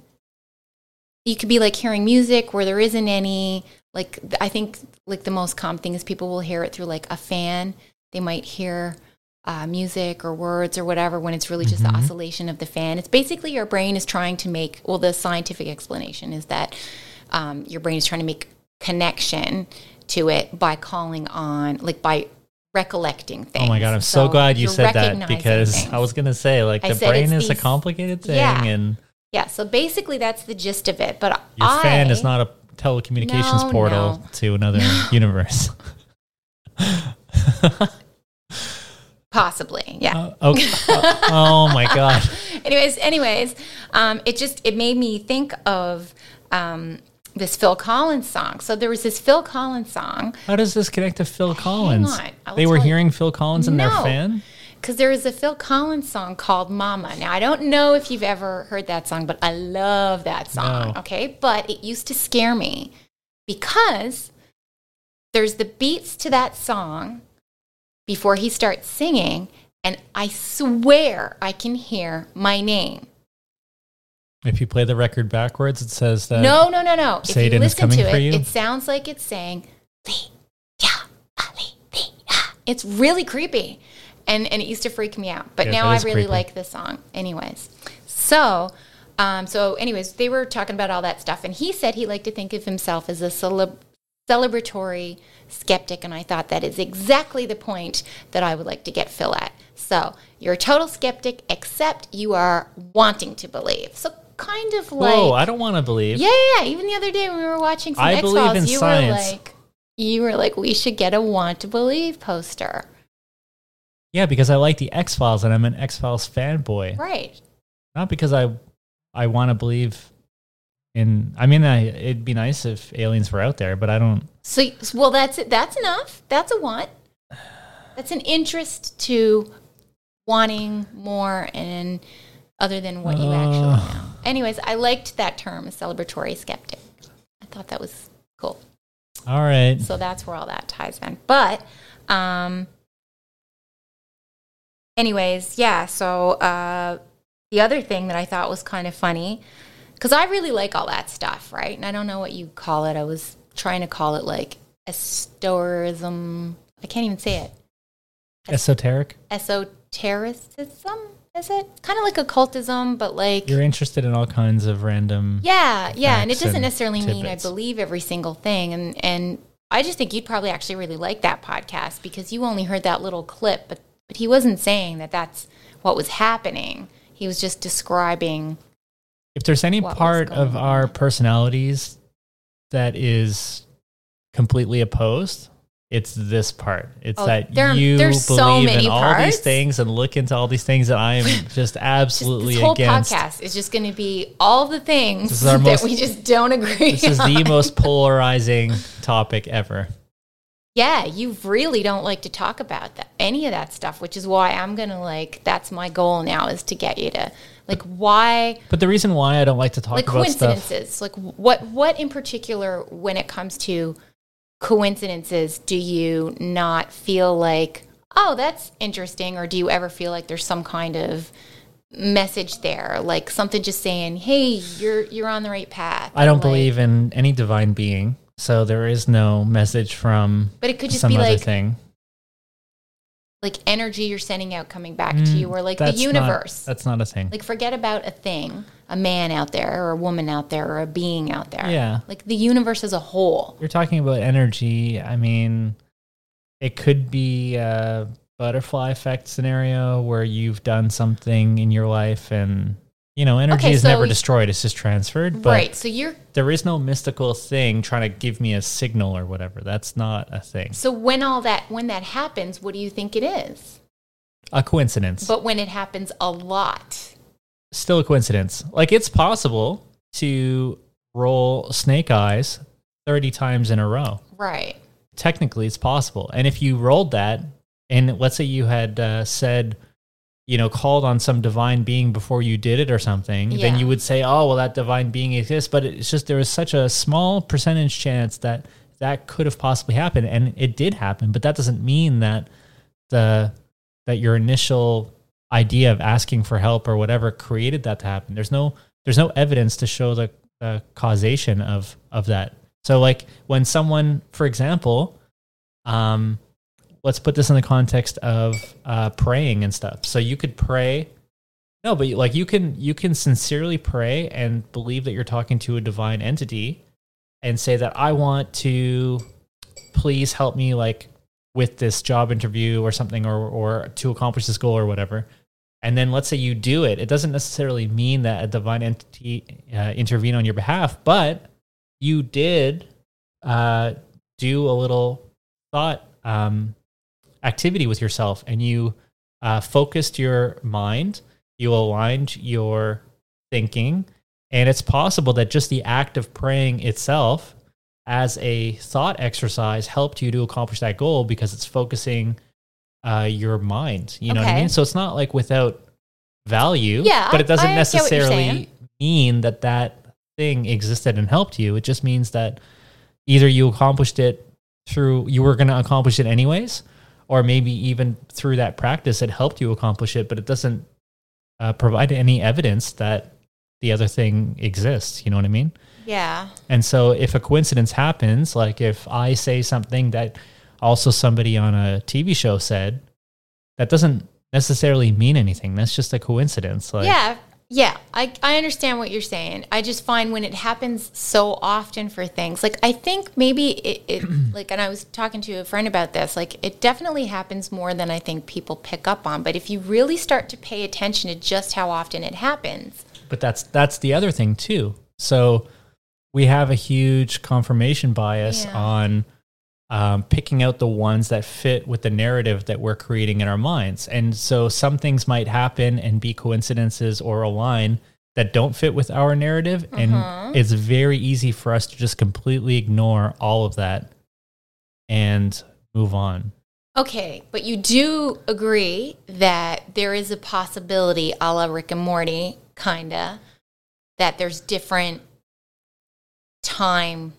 Speaker 1: you could be like hearing music where there isn't any, like, I think like the most common thing is people will hear it through like a fan. They might hear uh, music or words or whatever when it's really just the oscillation of the fan. It's basically your brain is trying to make, well, the scientific explanation is that um, your brain is trying to make connection to it by calling on, like, by recollecting things.
Speaker 2: Oh my god, I'm so, glad you said that because
Speaker 1: things.
Speaker 2: I was gonna say like the brain is a complicated thing
Speaker 1: Yeah.
Speaker 2: and
Speaker 1: Yeah, so basically that's the gist of it. But
Speaker 2: your
Speaker 1: I,
Speaker 2: fan is not a telecommunications
Speaker 1: No,
Speaker 2: portal
Speaker 1: no.
Speaker 2: to another universe.
Speaker 1: possibly. Yeah.
Speaker 2: Uh, oh, uh, oh my god.
Speaker 1: anyways, anyways, um, it just it made me think of um, this Phil Collins song. So there was this Phil Collins song
Speaker 2: How does this connect to Phil Collins? They were
Speaker 1: you.
Speaker 2: hearing Phil Collins in their
Speaker 1: No.
Speaker 2: fan?
Speaker 1: because there is a Phil Collins song called Mama. Now I don't know if you've ever heard that song, but I love that song.
Speaker 2: No.
Speaker 1: Okay, but it used to scare me because there's the beats to that song before he starts singing, and I swear I can hear my name.
Speaker 2: If you play the record backwards, it says that
Speaker 1: no, no, no, no. If you
Speaker 2: Satan
Speaker 1: listen to it,
Speaker 2: you?
Speaker 1: it sounds like it's saying yeah, yeah." It's really creepy. And and it used to freak me out. But
Speaker 2: Yeah,
Speaker 1: now I really
Speaker 2: creepy.
Speaker 1: like the song. Anyways. So um, so anyways, they were talking about all that stuff and he said he liked to think of himself as a celeb- celebratory skeptic and I thought that is exactly the point that I would like to get Phill at. So, you're a total skeptic except you are wanting to believe. So kind of like
Speaker 2: Whoa, I don't want to believe.
Speaker 1: yeah, yeah, yeah. Even the other day when we were watching some
Speaker 2: I
Speaker 1: X Files, you
Speaker 2: science.
Speaker 1: were like, you were like, we should get a want to believe poster,
Speaker 2: Yeah, because I like the X Files and I'm an X Files fanboy.
Speaker 1: right?
Speaker 2: Not because I I want to believe in I mean I, it'd be nice if aliens were out there, but I don't
Speaker 1: So, well, that's it. That's enough. That's a want. That's an interest to wanting more and other than what you actually
Speaker 2: Uh.
Speaker 1: know. Anyways, I liked that term, a celebratory skeptic. I thought that was cool.
Speaker 2: All right.
Speaker 1: So that's where all that ties in. But, um, anyways, yeah. So uh, the other thing that I thought was kind of funny, because I really like all that stuff, right? And I don't know what you call it. I was trying to call it like esotericism. I can't even say it.
Speaker 2: Esoteric.
Speaker 1: Esotericism, is it? Kind of like occultism, but like.
Speaker 2: You're interested in all kinds of random
Speaker 1: Yeah, yeah, and it doesn't necessarily mean I believe every single thing, and and I just think you'd probably actually really like that podcast because you only heard that little clip, but but he wasn't saying that that's what was happening. He was just describing.
Speaker 2: If there's any
Speaker 1: what
Speaker 2: part
Speaker 1: going
Speaker 2: of our personalities that is completely opposed, it's this part. It's
Speaker 1: Oh,
Speaker 2: that
Speaker 1: there-
Speaker 2: you believe
Speaker 1: so
Speaker 2: in all
Speaker 1: parts.
Speaker 2: these things and look into all these things that I am just
Speaker 1: Just
Speaker 2: absolutely
Speaker 1: this whole
Speaker 2: against.
Speaker 1: podcast is just going to be all the things
Speaker 2: This is our
Speaker 1: that
Speaker 2: most-
Speaker 1: we just don't agree.
Speaker 2: This is the most polarizing topic ever.
Speaker 1: Yeah, you really don't like to talk about that any of that stuff, which is why I'm gonna like. That's my goal now is to get you to like why
Speaker 2: But the reason why I don't like to talk
Speaker 1: like
Speaker 2: about stuff
Speaker 1: coincidences like what what in particular when it comes to coincidences do you not feel like oh that's interesting or do you ever feel like there's some kind of message there like something just saying hey you're you're on the right path
Speaker 2: I don't
Speaker 1: Like-
Speaker 2: believe in any divine being, so there is no message from
Speaker 1: but it could just
Speaker 2: some
Speaker 1: be
Speaker 2: other
Speaker 1: like
Speaker 2: thing.
Speaker 1: Like energy you're sending out coming back to you or like the
Speaker 2: Mm, That's not-
Speaker 1: universe.
Speaker 2: that's not a thing.
Speaker 1: like forget about a thing, a man out there or a woman out there or a being out there.
Speaker 2: Yeah.
Speaker 1: Like the universe as a whole.
Speaker 2: You're talking about energy. I mean, it could be a butterfly effect scenario where you've done something in your life and, you know, energy
Speaker 1: Okay,
Speaker 2: is
Speaker 1: so
Speaker 2: never destroyed. It's just transferred. But
Speaker 1: right. So you're
Speaker 2: there is no mystical thing trying to give me a signal or whatever. That's not a thing.
Speaker 1: so when all that when that happens, what do you think it is?
Speaker 2: A coincidence.
Speaker 1: But when it happens a lot.
Speaker 2: Still a coincidence. Like it's possible to roll snake eyes 30 times in a row.
Speaker 1: Right.
Speaker 2: technically it's possible. And if you rolled that, and let's say you had uh, said, you know, called on some divine being before you did it or something, then you would say, oh, well, that divine being exists. But it's just there was such a small percentage chance that that could have possibly happened, and it did happen. But that doesn't mean that the that your initial idea of asking for help or whatever created that to happen. There's no there's no evidence to show the, the causation of of that. So like when someone, for example, um, let's put this in the context of uh, praying and stuff. So you could pray. No, but like you can you can sincerely pray and believe that you're talking to a divine entity and say that I want to please help me like with this job interview or something or or to accomplish this goal or whatever. And then let's say you do it. It doesn't necessarily mean that a divine entity uh, intervene on your behalf, but you did uh, do a little thought um, activity with yourself and you uh, focused your mind, you aligned your thinking, and it's possible that just the act of praying itself as a thought exercise helped you to accomplish that goal because it's focusing uh, your mind. You know what I mean? So it's not like without value,
Speaker 1: Yeah,
Speaker 2: but it doesn't
Speaker 1: I- I get what you're
Speaker 2: necessarily mean that that thing existed and helped you. It just means that either you accomplished it through you were going to accomplish it anyways, or maybe even through that practice it helped you accomplish it, but it doesn't uh, provide any evidence that the other thing exists. You know what I mean?
Speaker 1: Yeah.
Speaker 2: And so if a coincidence happens, like if I say something that also somebody on a TV show said, that doesn't necessarily mean anything. That's just a coincidence. Like,
Speaker 1: yeah. Yeah. I, I understand what you're saying. I just find when it happens so often for things, like I think maybe it, it like, and I was talking to a friend about this, like it definitely happens more than I think people pick up on. But if you really start to pay attention to just how often it happens,
Speaker 2: But that's that's the other thing too. So we have a huge confirmation bias
Speaker 1: Yeah.
Speaker 2: on um, picking out the ones that fit with the narrative that we're creating in our minds. And so some things might happen and be coincidences or align that don't fit with our narrative. And it's very easy for us to just completely ignore all of that and move on.
Speaker 1: Okay, but you do agree that there is a possibility, a la Rick and Morty, kinda, that there's different time,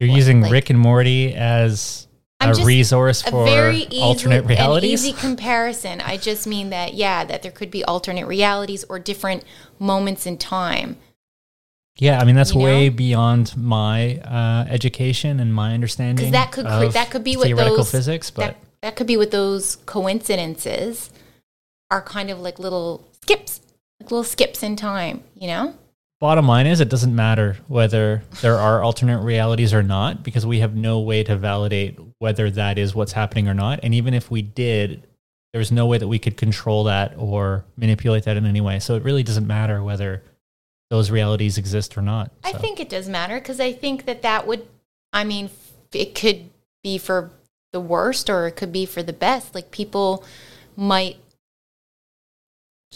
Speaker 2: You're using
Speaker 1: like-
Speaker 2: Rick and Morty as
Speaker 1: I'm
Speaker 2: a resource
Speaker 1: a
Speaker 2: for
Speaker 1: very easy,
Speaker 2: alternate
Speaker 1: an
Speaker 2: realities.
Speaker 1: easy comparison. I just mean that, yeah, that there could be alternate realities or different moments in time.
Speaker 2: Yeah, I mean that's
Speaker 1: You know?
Speaker 2: way beyond my uh, education and my understanding.
Speaker 1: Because that could cre-
Speaker 2: of
Speaker 1: that could be what
Speaker 2: theoretical
Speaker 1: those
Speaker 2: physics, but
Speaker 1: that, that could be what those coincidences are kind of like little skips, like little skips in time. You know?
Speaker 2: Bottom line is it doesn't matter whether there are alternate realities or not because we have no way to validate whether that is what's happening or not. And even if we did, there's no way that we could control that or manipulate that in any way. So it really doesn't matter whether those realities exist or not.
Speaker 1: I think it does matter because I think that that would, I mean, it could be for the worst or it could be for the best. Like people might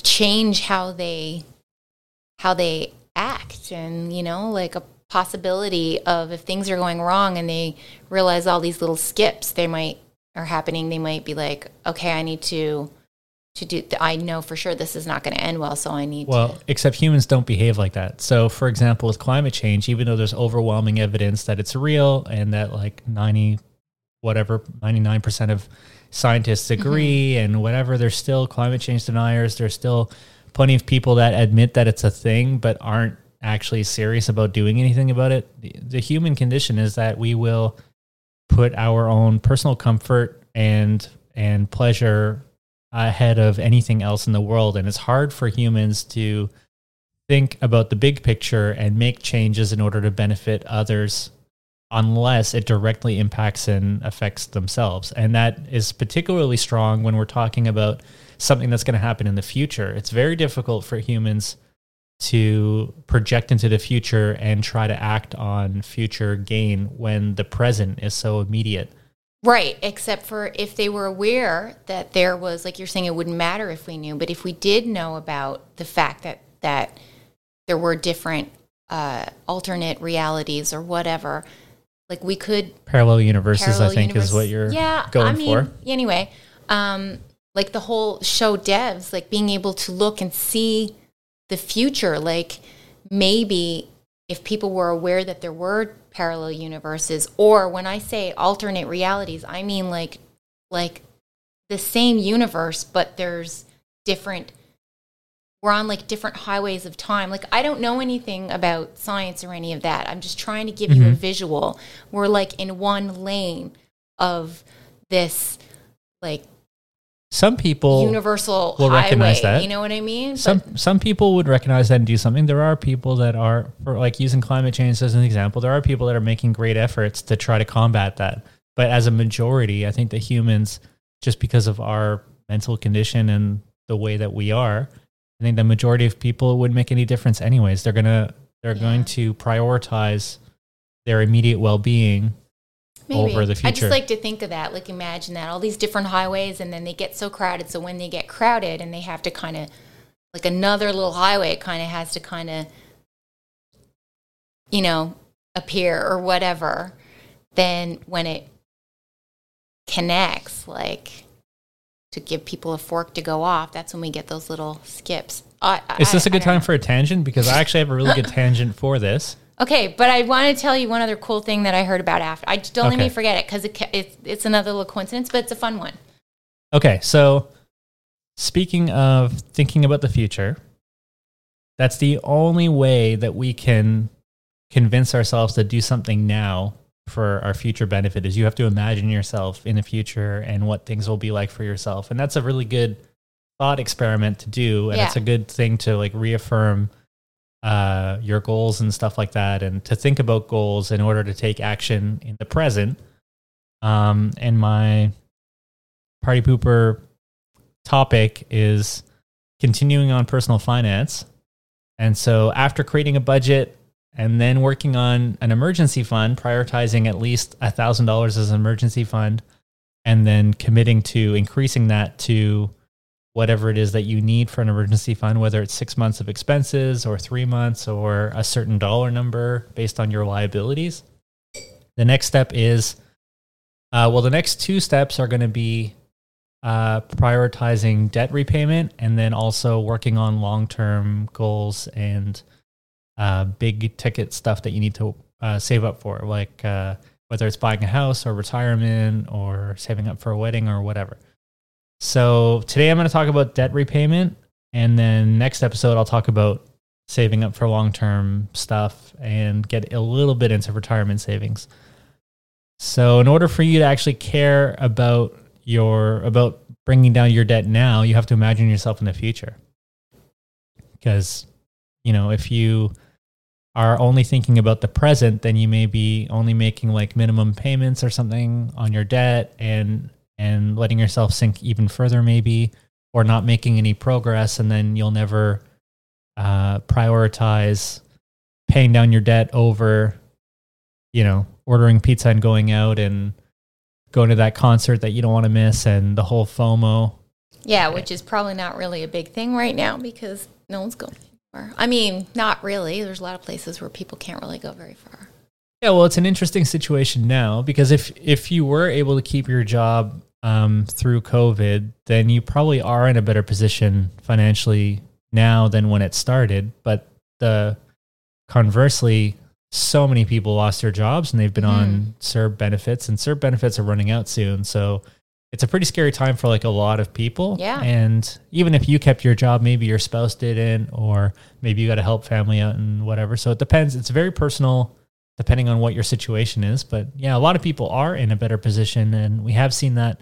Speaker 1: change how they how they act and you know like a possibility of if things are going wrong and they realize all these little skips they might are happening they might be like okay i need to to do i know for sure this is not going to end well so i need to
Speaker 2: Well, except humans don't behave like that. So, for example, with climate change, even though there's overwhelming evidence that it's real and that like 90, whatever, 99% of scientists mm-hmm. agree and whatever, there's still climate change deniers. There's still plenty of people that admit that it's a thing but aren't actually serious about doing anything about it. The, the human condition is that we will put our own personal comfort and and pleasure ahead of anything else in the world. And it's hard for humans to think about the big picture and make changes in order to benefit others unless it directly impacts and affects themselves. And that is particularly strong when we're talking about something that's going to happen in the future. It's very difficult for humans to project into the future and try to act on future gain when the present is so immediate.
Speaker 1: Right, except for if they were aware that there was like you're saying it wouldn't matter if we knew, but if we did know about the fact that that there were different uh, alternate realities or whatever, like we could
Speaker 2: parallel universes.
Speaker 1: parallel
Speaker 2: I think
Speaker 1: universe-
Speaker 2: is what you're
Speaker 1: yeah,
Speaker 2: going
Speaker 1: I mean,
Speaker 2: for.
Speaker 1: Anyway, um, like the whole show devs, like being able to look and see the future, like maybe if people were aware that there were parallel universes, or when I say alternate realities, I mean like like the same universe, but there's different we're on like different highways of time. Like I don't know anything about science or any of that. I'm just trying to give you a mm-hmm. visual. We're like in one lane of this like
Speaker 2: Some people
Speaker 1: universal
Speaker 2: will
Speaker 1: highway.
Speaker 2: recognize that.
Speaker 1: You know what I mean?
Speaker 2: some some people would recognize that and do something. There are people that are for like using climate change as an example. There are people that are making great efforts to try to combat that. But as a majority, I think the humans, just because of our mental condition and the way that we are, I think the majority of people wouldn't make any difference anyways. They're gonna they're
Speaker 1: Yeah.
Speaker 2: going to prioritize their immediate well being
Speaker 1: Maybe.
Speaker 2: over the
Speaker 1: I just like to think of that. Like imagine that all these different highways, and then they get so crowded. So when they get crowded, and they have to kind of like another little highway, it kind of has to kind of you know appear or whatever. Then when it connects, like to give people a fork to go off, that's when we get those little skips. I,
Speaker 2: Is
Speaker 1: I-
Speaker 2: this a good time
Speaker 1: know.
Speaker 2: for a tangent? Because I actually have a really good tangent for this.
Speaker 1: Okay, but I want to tell you one other cool thing that I heard about after. I don't let me forget it because it, it's it's another little coincidence, but it's a fun one.
Speaker 2: Okay, so speaking of thinking about the future, that's the only way that we can convince ourselves to do something now for our future benefit is you have to imagine yourself in the future and what things will be like for yourself. And that's a really good thought experiment to do and
Speaker 1: Yeah.
Speaker 2: it's a good thing to like reaffirm uh, your goals and stuff like that and to think about goals in order to take action in the present. Um, and my party pooper topic is continuing on personal finance. And so after creating a budget and then working on an emergency fund, prioritizing at least $1,000 as an emergency fund, and then committing to increasing that to whatever it is that you need for an emergency fund, whether it's six months of expenses or three months or a certain dollar number based on your liabilities. The next step is, uh, well, the next two steps are going to be uh, prioritizing debt repayment and then also working on long term goals and uh, big ticket stuff that you need to uh, save up for, like uh, whether it's buying a house or retirement or saving up for a wedding or whatever. So today I'm going to talk about debt repayment, and then next episode I'll talk about saving up for long term stuff and get a little bit into retirement savings. So in order for you to actually care about your about bringing down your debt now, you have to imagine yourself in the future. Because you know, if you are only thinking about the present, then you may be only making like minimum payments or something on your debt and and letting yourself sink even further maybe or not making any progress and then you'll never uh, prioritize paying down your debt over you know ordering pizza and going out and going to that concert that you don't want to miss and the whole FOMO.
Speaker 1: Yeah, which is probably not really a big thing right now because no one's going anywhere. I mean, not really. There's a lot of places where people can't really go very far.
Speaker 2: Yeah, well, it's an interesting situation now because if if you were able to keep your job um, through COVID, then you probably are in a better position financially now than when it started. But the conversely, so many people lost their jobs and they've been on CERB benefits, and CERB benefits are running out soon. So it's a pretty scary time for like a lot of people.
Speaker 1: Yeah.
Speaker 2: And even if you kept your job, maybe your spouse didn't, or maybe you got to help family out and whatever. So it depends. It's very personal depending on what your situation is. But yeah, a lot of people are in a better position, and we have seen that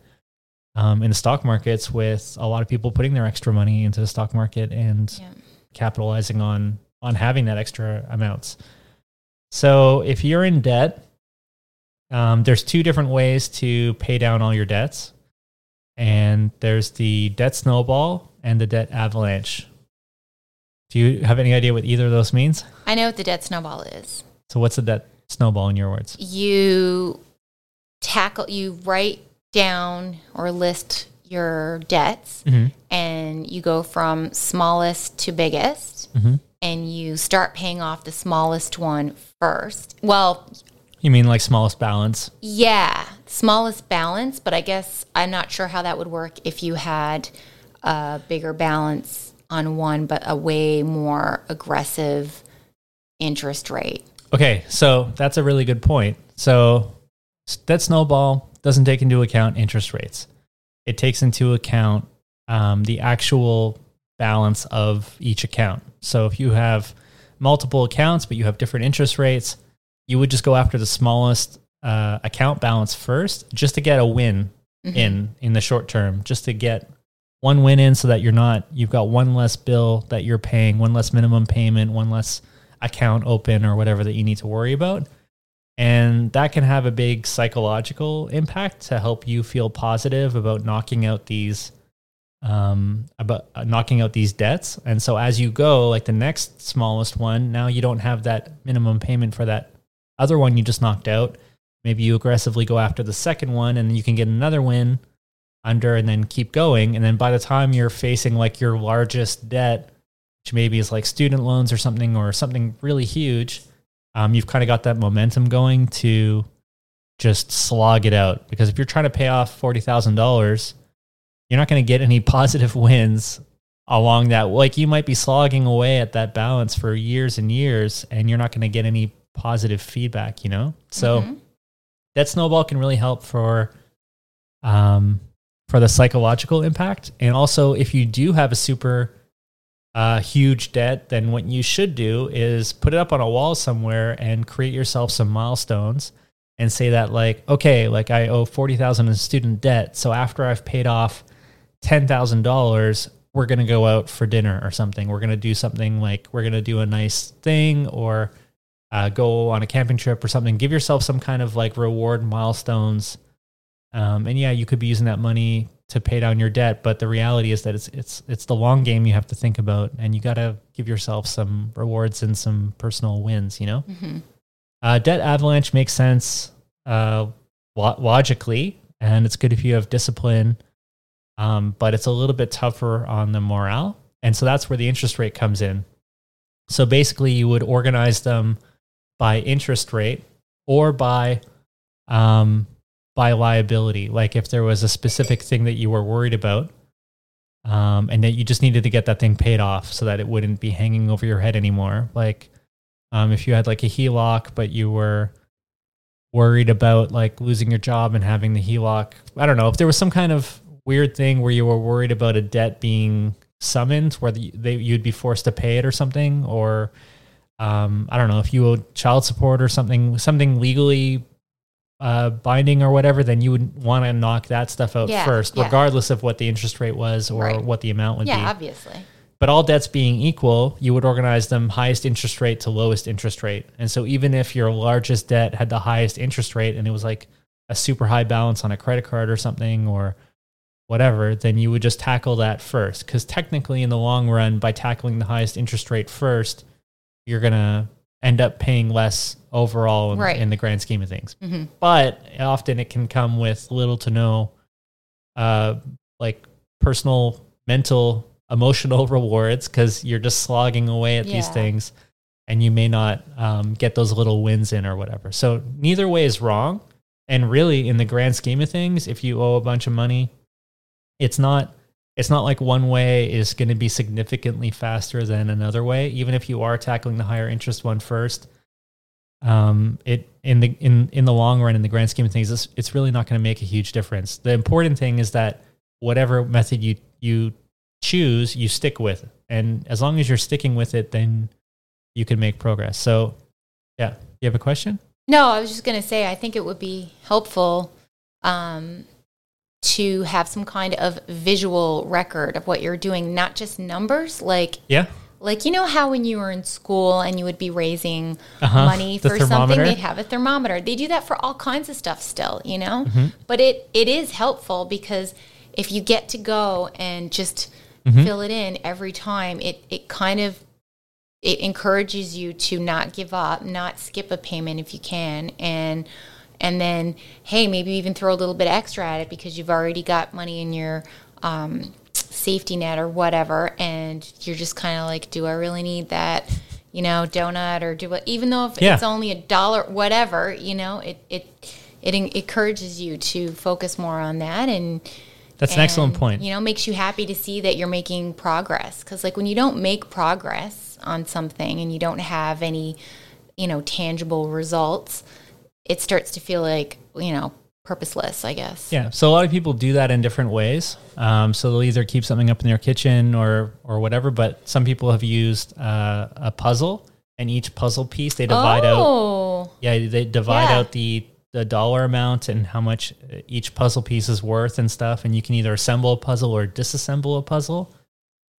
Speaker 2: um, in the stock markets with a lot of people putting their extra money into the stock market and
Speaker 1: Yeah.
Speaker 2: capitalizing on on having that extra amounts. So if you're in debt, um, there's two different ways to pay down all your debts, and there's the debt snowball and the debt avalanche. Do you have any idea what either of those means?
Speaker 1: I know what the debt snowball is.
Speaker 2: So what's the debt snowball in your words?
Speaker 1: You tackle, you write down or list your debts
Speaker 2: Mhm.
Speaker 1: and you go from smallest to biggest
Speaker 2: Mhm.
Speaker 1: and you start paying off the smallest one first. Well,
Speaker 2: You mean like smallest balance?
Speaker 1: yeah, smallest balance, but I guess I'm not sure how that would work if you had a bigger balance on one, but a way more aggressive interest rate.
Speaker 2: Okay, so that's a really good point. So that snowball doesn't take into account interest rates. It takes into account um, the actual balance of each account. So if you have multiple accounts, but you have different interest rates, you would just go after the smallest uh, account balance first, just to get a win in in the short term, just to get one win in, so that you're not you've got one less bill that you're paying, one less minimum payment, one less account open or whatever that you need to worry about. And that can have a big psychological impact to help you feel positive about knocking out these um about uh, knocking out these debts. And so as you go, like the next smallest one, now you don't have that minimum payment for that other one you just knocked out. Maybe you aggressively go after the second one and you can get another win under and then keep going. And then by the time you're facing like your largest debt, which maybe is like student loans or something or something really huge, um, you've kind of got that momentum going to just slog it out. Because if you're trying to pay off forty thousand dollars, you're not going to get any positive wins along that. Like you might be slogging away at that balance for years and years, and you're not going to get any positive feedback. You know, so
Speaker 1: Mhm.
Speaker 2: that snowball can really help for um for the psychological impact and also if you do have a super uh, huge debt then what you should do is put it up on a wall somewhere and create yourself some milestones and say that like okay like i owe 40000 in student debt so after i've paid off $10000 we're going to go out for dinner or something we're going to do something like we're going to do a nice thing or uh, go on a camping trip or something. Give yourself some kind of like reward milestones. Um, and yeah, you could be using that money to pay down your debt, but the reality is that it's it's it's the long game you have to think about, and you got to give yourself some rewards and some personal wins. You know,
Speaker 1: Mhm.
Speaker 2: uh, debt avalanche makes sense uh, lo- logically, and it's good if you have discipline. Um, but it's a little bit tougher on the morale, and so that's where the interest rate comes in. So basically, you would organize them by interest rate or by um, by liability. Like if there was a specific thing that you were worried about, um, and that you just needed to get that thing paid off so that it wouldn't be hanging over your head anymore. Like um, if you had like a HELOC, but you were worried about like losing your job and having the HELOC. I don't know if there was some kind of weird thing where you were worried about a debt being summoned, where the, they, you'd be forced to pay it or something, or um, I don't know if you owed child support or something, something legally uh, binding or whatever, then you would want to knock that stuff out
Speaker 1: Yeah,
Speaker 2: first,
Speaker 1: yeah.
Speaker 2: regardless of what the interest rate was or
Speaker 1: Right.
Speaker 2: what the amount would
Speaker 1: Yeah,
Speaker 2: be.
Speaker 1: Yeah, obviously.
Speaker 2: But all debts being equal, you would organize them highest interest rate to lowest interest rate. And so even if your largest debt had the highest interest rate and it was like a super high balance on a credit card or something or whatever, then you would just tackle that first. Because technically, in the long run, by tackling the highest interest rate first, you're going to end up paying less overall in,
Speaker 1: Right.
Speaker 2: in the grand scheme of things.
Speaker 1: Mhm.
Speaker 2: But often it can come with little to no, uh, like personal, mental, emotional rewards because you're just slogging away at these things and you may not um, get those little wins in or whatever. So neither way is wrong. And really, in the grand scheme of things, if you owe a bunch of money, it's not it's not like one way is going to be significantly faster than another way. Even if you are tackling the higher interest one first, um, it in the in in the long run, in the grand scheme of things, it's, it's really not going to make a huge difference. The important thing is that whatever method you you choose, you stick with, and as long as you're sticking with it, then you can make progress. So, yeah, you have a question?
Speaker 1: No, I was just going to say, I think it would be helpful um, to have some kind of visual record of what you're doing, not just numbers. Like,
Speaker 2: Yeah.
Speaker 1: like you know how when you were in school and you would be raising
Speaker 2: Uh-huh.
Speaker 1: money
Speaker 2: The
Speaker 1: for something, they'd have a thermometer. They do that for all kinds of stuff still, you know.
Speaker 2: Mm-hmm.
Speaker 1: But it it is helpful because if you get to go and just
Speaker 2: Mm-hmm.
Speaker 1: fill it in every time, it it kind of it encourages you to not give up, not skip a payment if you can, and and then hey, maybe even throw a little bit extra at it because you've already got money in your um, safety net or whatever, and you're just kind of like, do I really need that? You know, donut or do it, even though if
Speaker 2: Yeah.
Speaker 1: it's only a dollar, whatever, you know, it, it, it encourages you to focus more on that and,
Speaker 2: That's an excellent point.
Speaker 1: You know, makes you happy to see that you're making progress. Because, like, when you don't make progress on something and you don't have any, you know, tangible results, it starts to feel like, you know, purposeless, I guess.
Speaker 2: Yeah. So a lot of people do that in different ways. Um, so they'll either keep something up in their kitchen or or whatever. But some people have used uh, a puzzle, and each puzzle piece they divide out.
Speaker 1: oh,
Speaker 2: Yeah, they divide
Speaker 1: Yeah.
Speaker 2: out the the dollar amount and how much each puzzle piece is worth and stuff. And you can either assemble a puzzle or disassemble a puzzle.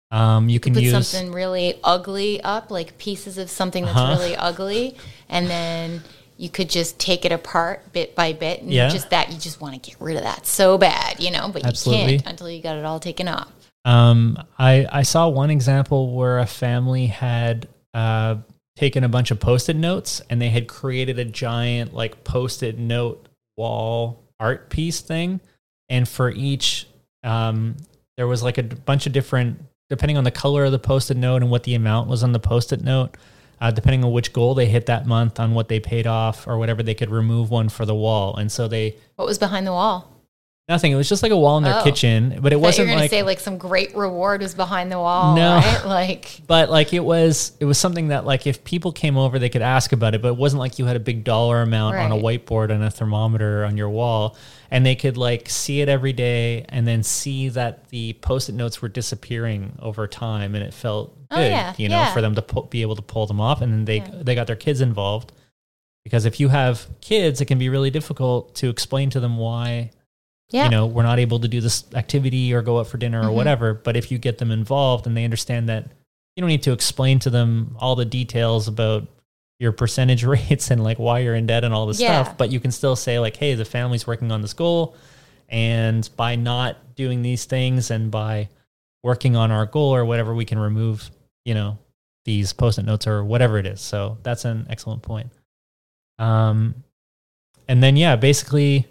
Speaker 2: Um, you can
Speaker 1: put
Speaker 2: use
Speaker 1: something really ugly up, like pieces of something that's
Speaker 2: Uh-huh.
Speaker 1: really ugly, and then you could just take it apart bit by bit, and
Speaker 2: Yeah.
Speaker 1: just that you just want to get rid of that so bad, you know, but
Speaker 2: Absolutely.
Speaker 1: you can't until you got it all taken off.
Speaker 2: Um, I I saw one example where a family had uh, taken a bunch of post-it notes and they had created a giant like post-it note wall art piece thing, and for each um, there was like a bunch of different depending on the color of the post-it note and what the amount was on the post-it note. Uh, depending on which goal they hit that month, on what they paid off or whatever, they could remove one for the wall. And so they
Speaker 1: What was behind the wall?
Speaker 2: nothing. It was just like a wall in their
Speaker 1: Oh.
Speaker 2: kitchen, but it wasn't like
Speaker 1: say like some great reward was behind the wall,
Speaker 2: No.
Speaker 1: right? Like,
Speaker 2: but like it was it was something that like if people came over they could ask about it but it wasn't like you had a big dollar amount on a whiteboard and a thermometer on your wall and they could like see it every day and then see that the post-it notes were disappearing over time and it felt
Speaker 1: Oh,
Speaker 2: good
Speaker 1: yeah,
Speaker 2: you know
Speaker 1: yeah.
Speaker 2: for them to pu- be able to pull them off and then they
Speaker 1: Yeah.
Speaker 2: they got their kids involved because if you have kids it can be really difficult to explain to them why
Speaker 1: yeah,
Speaker 2: you know we're not able to do this activity or go out for dinner or
Speaker 1: Mhm.
Speaker 2: whatever but if you get them involved and they understand that you don't need to explain to them all the details about your percentage rates and like why you're in debt and all this
Speaker 1: Yeah.
Speaker 2: stuff but you can still say like hey the family's working on this goal and by not doing these things and by working on our goal or whatever we can remove you know these post-it notes or whatever it is so that's an excellent point um and then yeah basically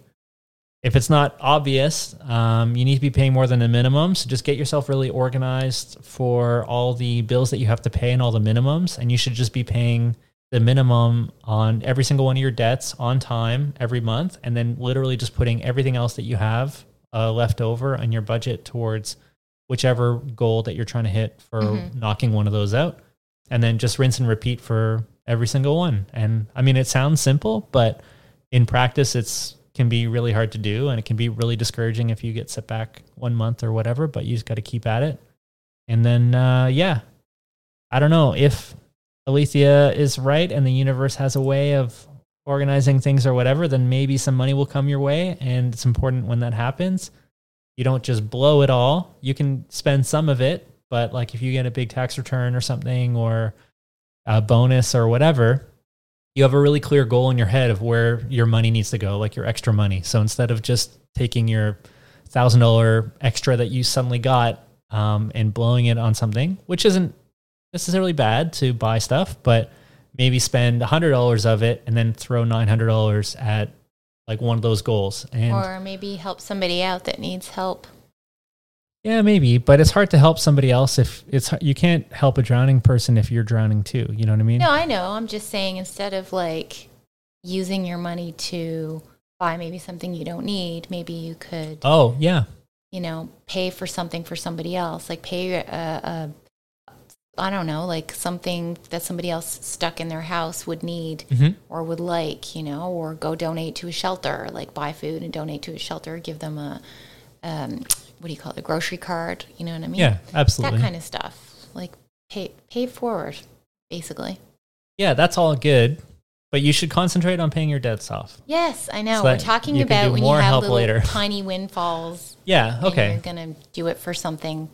Speaker 2: if it's not obvious, um, you need to be paying more than the minimum. So just get yourself really organized for all the bills that you have to pay and all the minimums. And you should just be paying the minimum on every single one of your debts on time every month. And then literally just putting everything else that you have uh, left over on your budget towards whichever goal that you're trying to hit for
Speaker 1: Mhm.
Speaker 2: knocking one of those out. And then just rinse and repeat for every single one. And I mean, it sounds simple, but in practice, it's can be really hard to do and it can be really discouraging if you get set back one month or whatever but you just got to keep at it and then uh, yeah i don't know if alethea is right and the universe has a way of organizing things or whatever then maybe some money will come your way and it's important when that happens you don't just blow it all you can spend some of it but like if you get a big tax return or something or a bonus or whatever you have a really clear goal in your head of where your money needs to go, like your extra money. So instead of just taking your thousand dollar extra that you suddenly got um, and blowing it on something, which isn't necessarily bad to buy stuff, but maybe spend a hundred dollars of it and then throw nine hundred dollars at like one of those goals. And
Speaker 1: or maybe help somebody out that needs help.
Speaker 2: yeah, maybe, but it's hard to help somebody else if it's you can't help a drowning person if you're drowning too. You know what I mean?
Speaker 1: No, I know. I'm just saying instead of like using your money to buy maybe something you don't need, maybe you could,
Speaker 2: Oh yeah,
Speaker 1: you know, pay for something for somebody else. Like pay a, a I don't know, like something that somebody else stuck in their house would need
Speaker 2: Mhm.
Speaker 1: or would like, you know, or go donate to a shelter, like buy food and donate to a shelter, give them a, um, what do you call it, a grocery card, you know what I mean?
Speaker 2: yeah, absolutely.
Speaker 1: That kind of stuff. Like pay, pay forward, basically.
Speaker 2: Yeah, that's all good. but you should concentrate on paying your debts off.
Speaker 1: Yes, I know.
Speaker 2: So
Speaker 1: We're talking about when you
Speaker 2: more
Speaker 1: have
Speaker 2: help
Speaker 1: little
Speaker 2: later.
Speaker 1: tiny windfalls.
Speaker 2: Yeah. Okay.
Speaker 1: you're gonna do it for something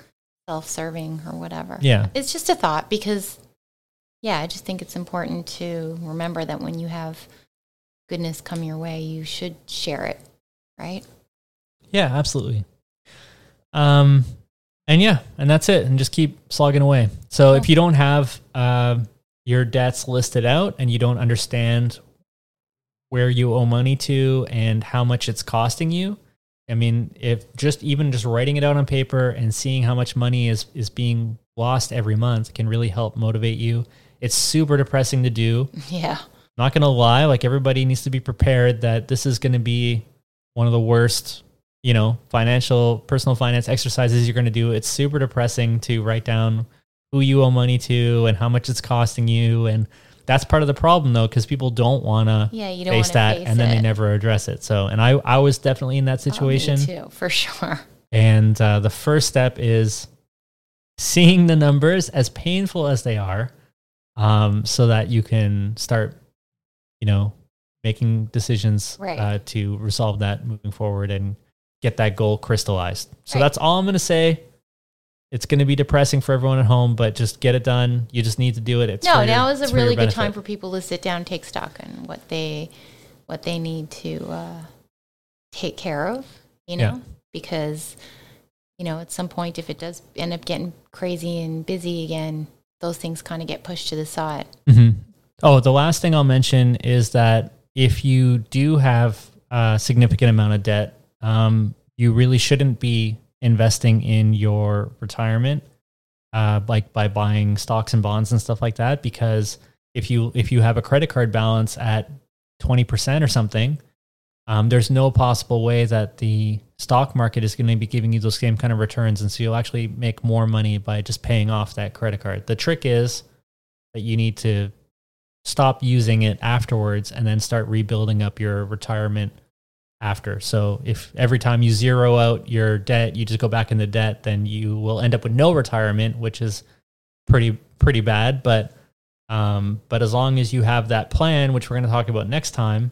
Speaker 1: self-serving or whatever.
Speaker 2: Yeah.
Speaker 1: It's just a thought because, yeah, I just think it's important to remember that when you have goodness come your way, you should share it, right?
Speaker 2: Yeah, absolutely. Um, and yeah, and that's it. And just keep slogging away. So if you don't have uh, your debts listed out and you don't understand where you owe money to and how much it's costing you, I mean, if just even just writing it out on paper and seeing how much money is is being lost every month can really help motivate you. It's super depressing to do.
Speaker 1: Yeah.
Speaker 2: Not gonna lie, like everybody needs to be prepared that this is gonna be one of the worst, you know, financial personal finance exercises you're gonna do. It's super depressing to write down who you owe money to and how much it's costing you, and that's part of the problem though, because people don't wanna
Speaker 1: Yeah, you don't
Speaker 2: face that,
Speaker 1: face
Speaker 2: and then
Speaker 1: it.
Speaker 2: they never address it. So, and I I was definitely in that
Speaker 1: Oh, me
Speaker 2: situation,
Speaker 1: too, for sure.
Speaker 2: and uh, the first step is seeing the numbers as painful as they are, um, so that you can start, you know, making decisions
Speaker 1: Right.
Speaker 2: uh, to resolve that moving forward and get that goal crystallized. So
Speaker 1: Right.
Speaker 2: that's all I'm going to say. It's going to be depressing for everyone at home, but just get it done. You just need to do it. It's
Speaker 1: no,
Speaker 2: for your-
Speaker 1: now is a really good time for people to sit down, take stock on what they what they need to uh, take care of. You know,
Speaker 2: Yeah.
Speaker 1: because you know at some point, if it does end up getting crazy and busy again, those things kind of get pushed to the side.
Speaker 2: Mm-hmm. Oh, the last thing I'll mention is that if you do have a significant amount of debt, um, you really shouldn't be investing in your retirement, uh, like by buying stocks and bonds and stuff like that. Because if you if you have a credit card balance at twenty percent or something, um, there's no possible way that the stock market is going to be giving you those same kind of returns, and so you'll actually make more money by just paying off that credit card. The trick is that you need to stop using it afterwards and then start rebuilding up your retirement after. So if every time you zero out your debt, you just go back into debt, then you will end up with no retirement, which is pretty pretty bad. But um, but as long as you have that plan, which we're going to talk about next time,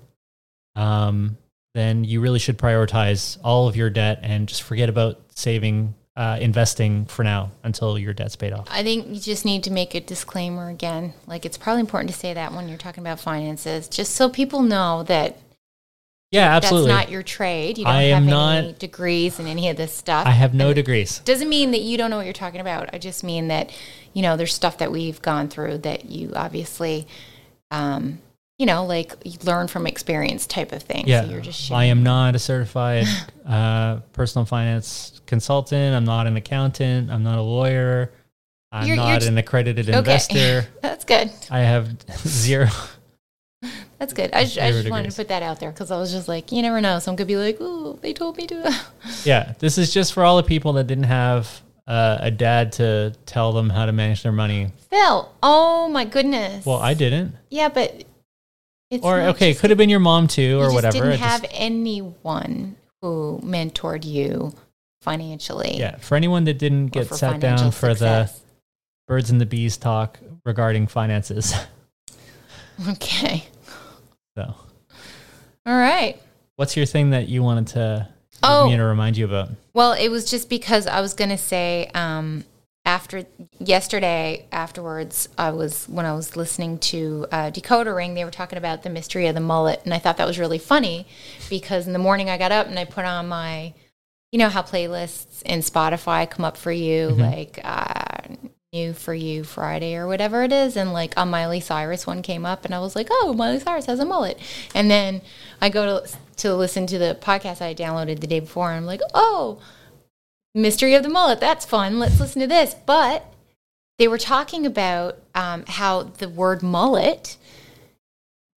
Speaker 2: um, then you really should prioritize all of your debt and just forget about saving, uh, investing for now until your debt's paid off.
Speaker 1: I think you just need to make a disclaimer again. Like it's probably important to say that when you're talking about finances, just so people know that
Speaker 2: Yeah, absolutely.
Speaker 1: that's not your trade. You don't
Speaker 2: I
Speaker 1: have
Speaker 2: am
Speaker 1: any
Speaker 2: not-
Speaker 1: degrees in any of this stuff.
Speaker 2: I have no
Speaker 1: And
Speaker 2: degrees.
Speaker 1: doesn't mean that you don't know what you're talking about. I just mean that, you know, there's stuff that we've gone through that you obviously, um, you know, like you learn from experience type of thing.
Speaker 2: Yeah,
Speaker 1: So you're just
Speaker 2: I
Speaker 1: sharing.
Speaker 2: am not a certified uh, personal finance consultant. I'm not an accountant. I'm not a lawyer. I'm
Speaker 1: You're- you're
Speaker 2: not
Speaker 1: just-
Speaker 2: an accredited
Speaker 1: Okay.
Speaker 2: investor.
Speaker 1: That's good.
Speaker 2: I have zero.
Speaker 1: That's good. I just, I just wanted to put that out there because I was just like, you never know. Someone could be like, oh, they told me to."
Speaker 2: Yeah, this is just for all the people that didn't have uh, a dad to tell them how to manage their money.
Speaker 1: Phill, oh my goodness.
Speaker 2: Well, I didn't.
Speaker 1: Yeah, but it's
Speaker 2: or okay, it could have been your mom too, or whatever.
Speaker 1: Didn't
Speaker 2: just-
Speaker 1: have anyone who mentored you financially.
Speaker 2: yeah, for anyone that didn't get sat down for
Speaker 1: success.
Speaker 2: the birds and the bees talk regarding finances.
Speaker 1: Okay.
Speaker 2: So,
Speaker 1: All right.
Speaker 2: what's your thing that you wanted to
Speaker 1: Oh.
Speaker 2: me to remind you about?
Speaker 1: Well, it was just because I was going to say um, after yesterday, afterwards, I was when I was listening to uh, Decoder Ring, they were talking about the mystery of the mullet, and I thought that was really funny because in the morning I got up and I put on my, you know how playlists in Spotify come up for you, like uh, new for you Friday or whatever it is, and like a Miley Cyrus one came up, and I was like, oh, Miley Cyrus has a mullet, and then I go to to listen to the podcast I downloaded the day before, and I'm like, oh. Mystery of the Mullet. That's fun. Let's listen to this. But they were talking about um, how the word mullet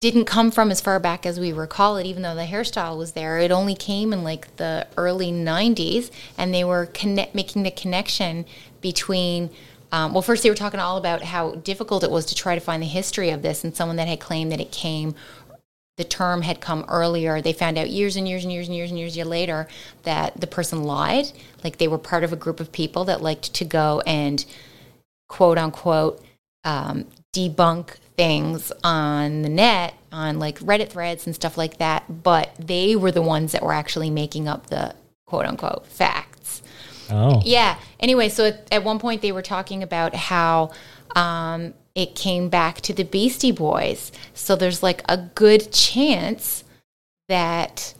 Speaker 1: didn't come from as far back as we recall it, even though the hairstyle was there. It only came in like the early 90s, and they were making the connection between. Um, well, first they were talking all about how difficult it was to try to find the history of this, and someone that had claimed that it came the term had come earlier. They found out years and years and years and years and years later that the person lied. Like they were part of a group of people that liked to go and quote unquote um, debunk things on the net, on like Reddit threads and stuff like that, but they were the ones that were actually making up the quote unquote facts.
Speaker 2: Oh.
Speaker 1: Yeah. Anyway, so at, at one point they were talking about how um, it came back to the Beastie Boys. So there's like a good chance that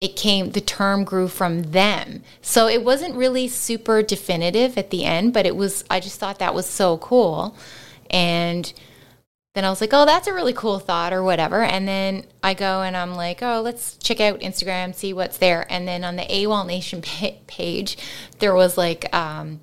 Speaker 1: it came the term grew from them so it wasn't really super definitive at the end but it was i just thought that was so cool and then i was like oh that's a really cool thought or whatever and then i go and i'm like oh let's check out instagram see what's there and then on the awol nation page there was like um,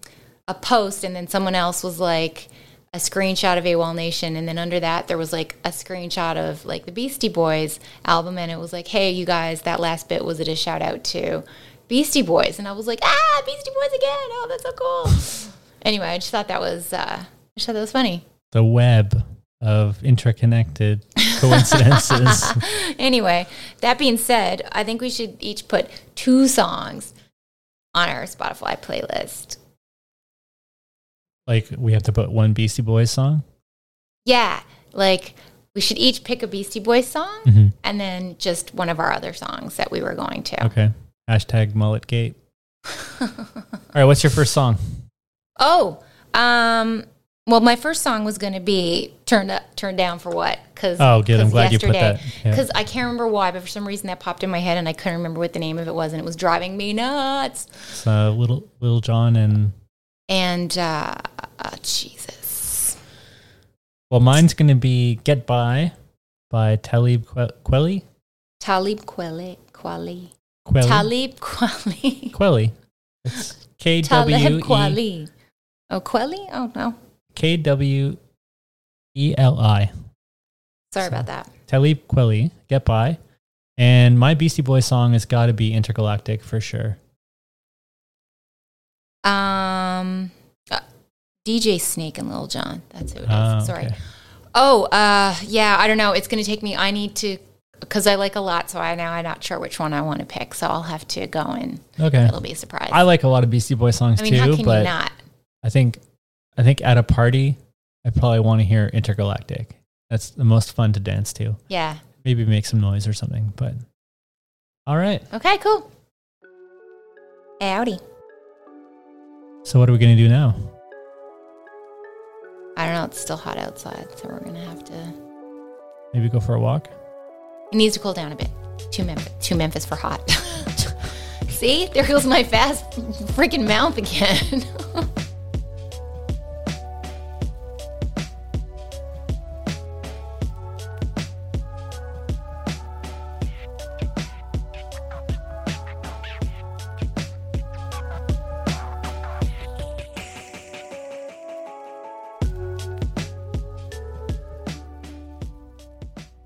Speaker 1: a post and then someone else was like a screenshot of AWOL Nation, and then under that there was like a screenshot of like the Beastie Boys album, and it was like, "Hey, you guys, that last bit was it a shout out to Beastie Boys?" And I was like, "Ah, Beastie Boys again! Oh, that's so cool." anyway, I just thought that was, uh, I just thought that was funny.
Speaker 2: The web of interconnected coincidences.
Speaker 1: anyway, that being said, I think we should each put two songs on our Spotify playlist.
Speaker 2: like we have to put one Beastie Boys song.
Speaker 1: Yeah, like we should each pick a Beastie Boys song
Speaker 2: Mhm.
Speaker 1: and then just one of our other songs that we were going to.
Speaker 2: Okay. Hashtag mulletgate. All right. What's your first song?
Speaker 1: Oh, um, well, my first song was going to be "Turned Up, Turned Down" for what? Because
Speaker 2: Oh, good. I'm glad you put that. Yeah.
Speaker 1: Because I can't remember why, but for some reason that popped in my head, and I couldn't remember what the name of it was, and it was driving me nuts.
Speaker 2: So uh, little Little John and
Speaker 1: And uh, uh, Jesus,
Speaker 2: well, mine's gonna be "Get By" by Talib Kweli.
Speaker 1: Talib Kweli, Kweli,
Speaker 2: Kweli.
Speaker 1: Talib Kweli,
Speaker 2: Kweli. It's K W
Speaker 1: Talib
Speaker 2: E
Speaker 1: Kweli. Oh, Kweli? Oh no,
Speaker 2: K W E L I.
Speaker 1: sorry
Speaker 2: So-
Speaker 1: about that.
Speaker 2: Talib Kweli. Get By. And my Beastie Boys song has got to be Intergalactic for sure.
Speaker 1: Um, uh, DJ Snake and Lil Jon. That's who it is.
Speaker 2: Ah,
Speaker 1: Sorry.
Speaker 2: okay.
Speaker 1: Oh, uh, yeah. I don't know. It's going to take me. I need to because I like a lot. So I now I'm not sure which one I want to pick. So I'll have to go and
Speaker 2: Okay.
Speaker 1: it'll be a surprise.
Speaker 2: I like a lot of Beastie Boys songs
Speaker 1: I mean,
Speaker 2: too,
Speaker 1: how can
Speaker 2: but
Speaker 1: you not?
Speaker 2: I think I think at a party, I probably want to hear Intergalactic. That's the most fun to dance to.
Speaker 1: Yeah.
Speaker 2: Maybe make some noise or something. But all right.
Speaker 1: Okay. Cool. Howdy.
Speaker 2: So what are we gonna do now?
Speaker 1: I don't know. It's still hot outside, so we're gonna have to.
Speaker 2: Maybe go for a walk.
Speaker 1: It needs to cool down a bit. Too Memphis. Too Memphis for hot. See, there goes my fast freaking mouth again.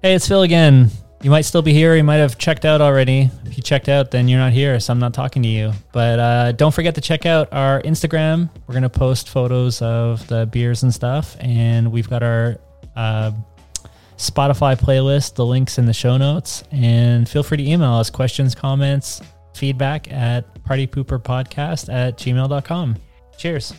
Speaker 2: Hey, it's Phill again. You might still be here. You might have checked out already. If you checked out, then you're not here, so I'm not talking to you. But uh, don't forget to check out our Instagram. We're going to post photos of the beers and stuff. And we've got our uh, Spotify playlist, the links in the show notes. And feel free to email us questions, comments, feedback at partypooperpodcast at gmail.com. Cheers.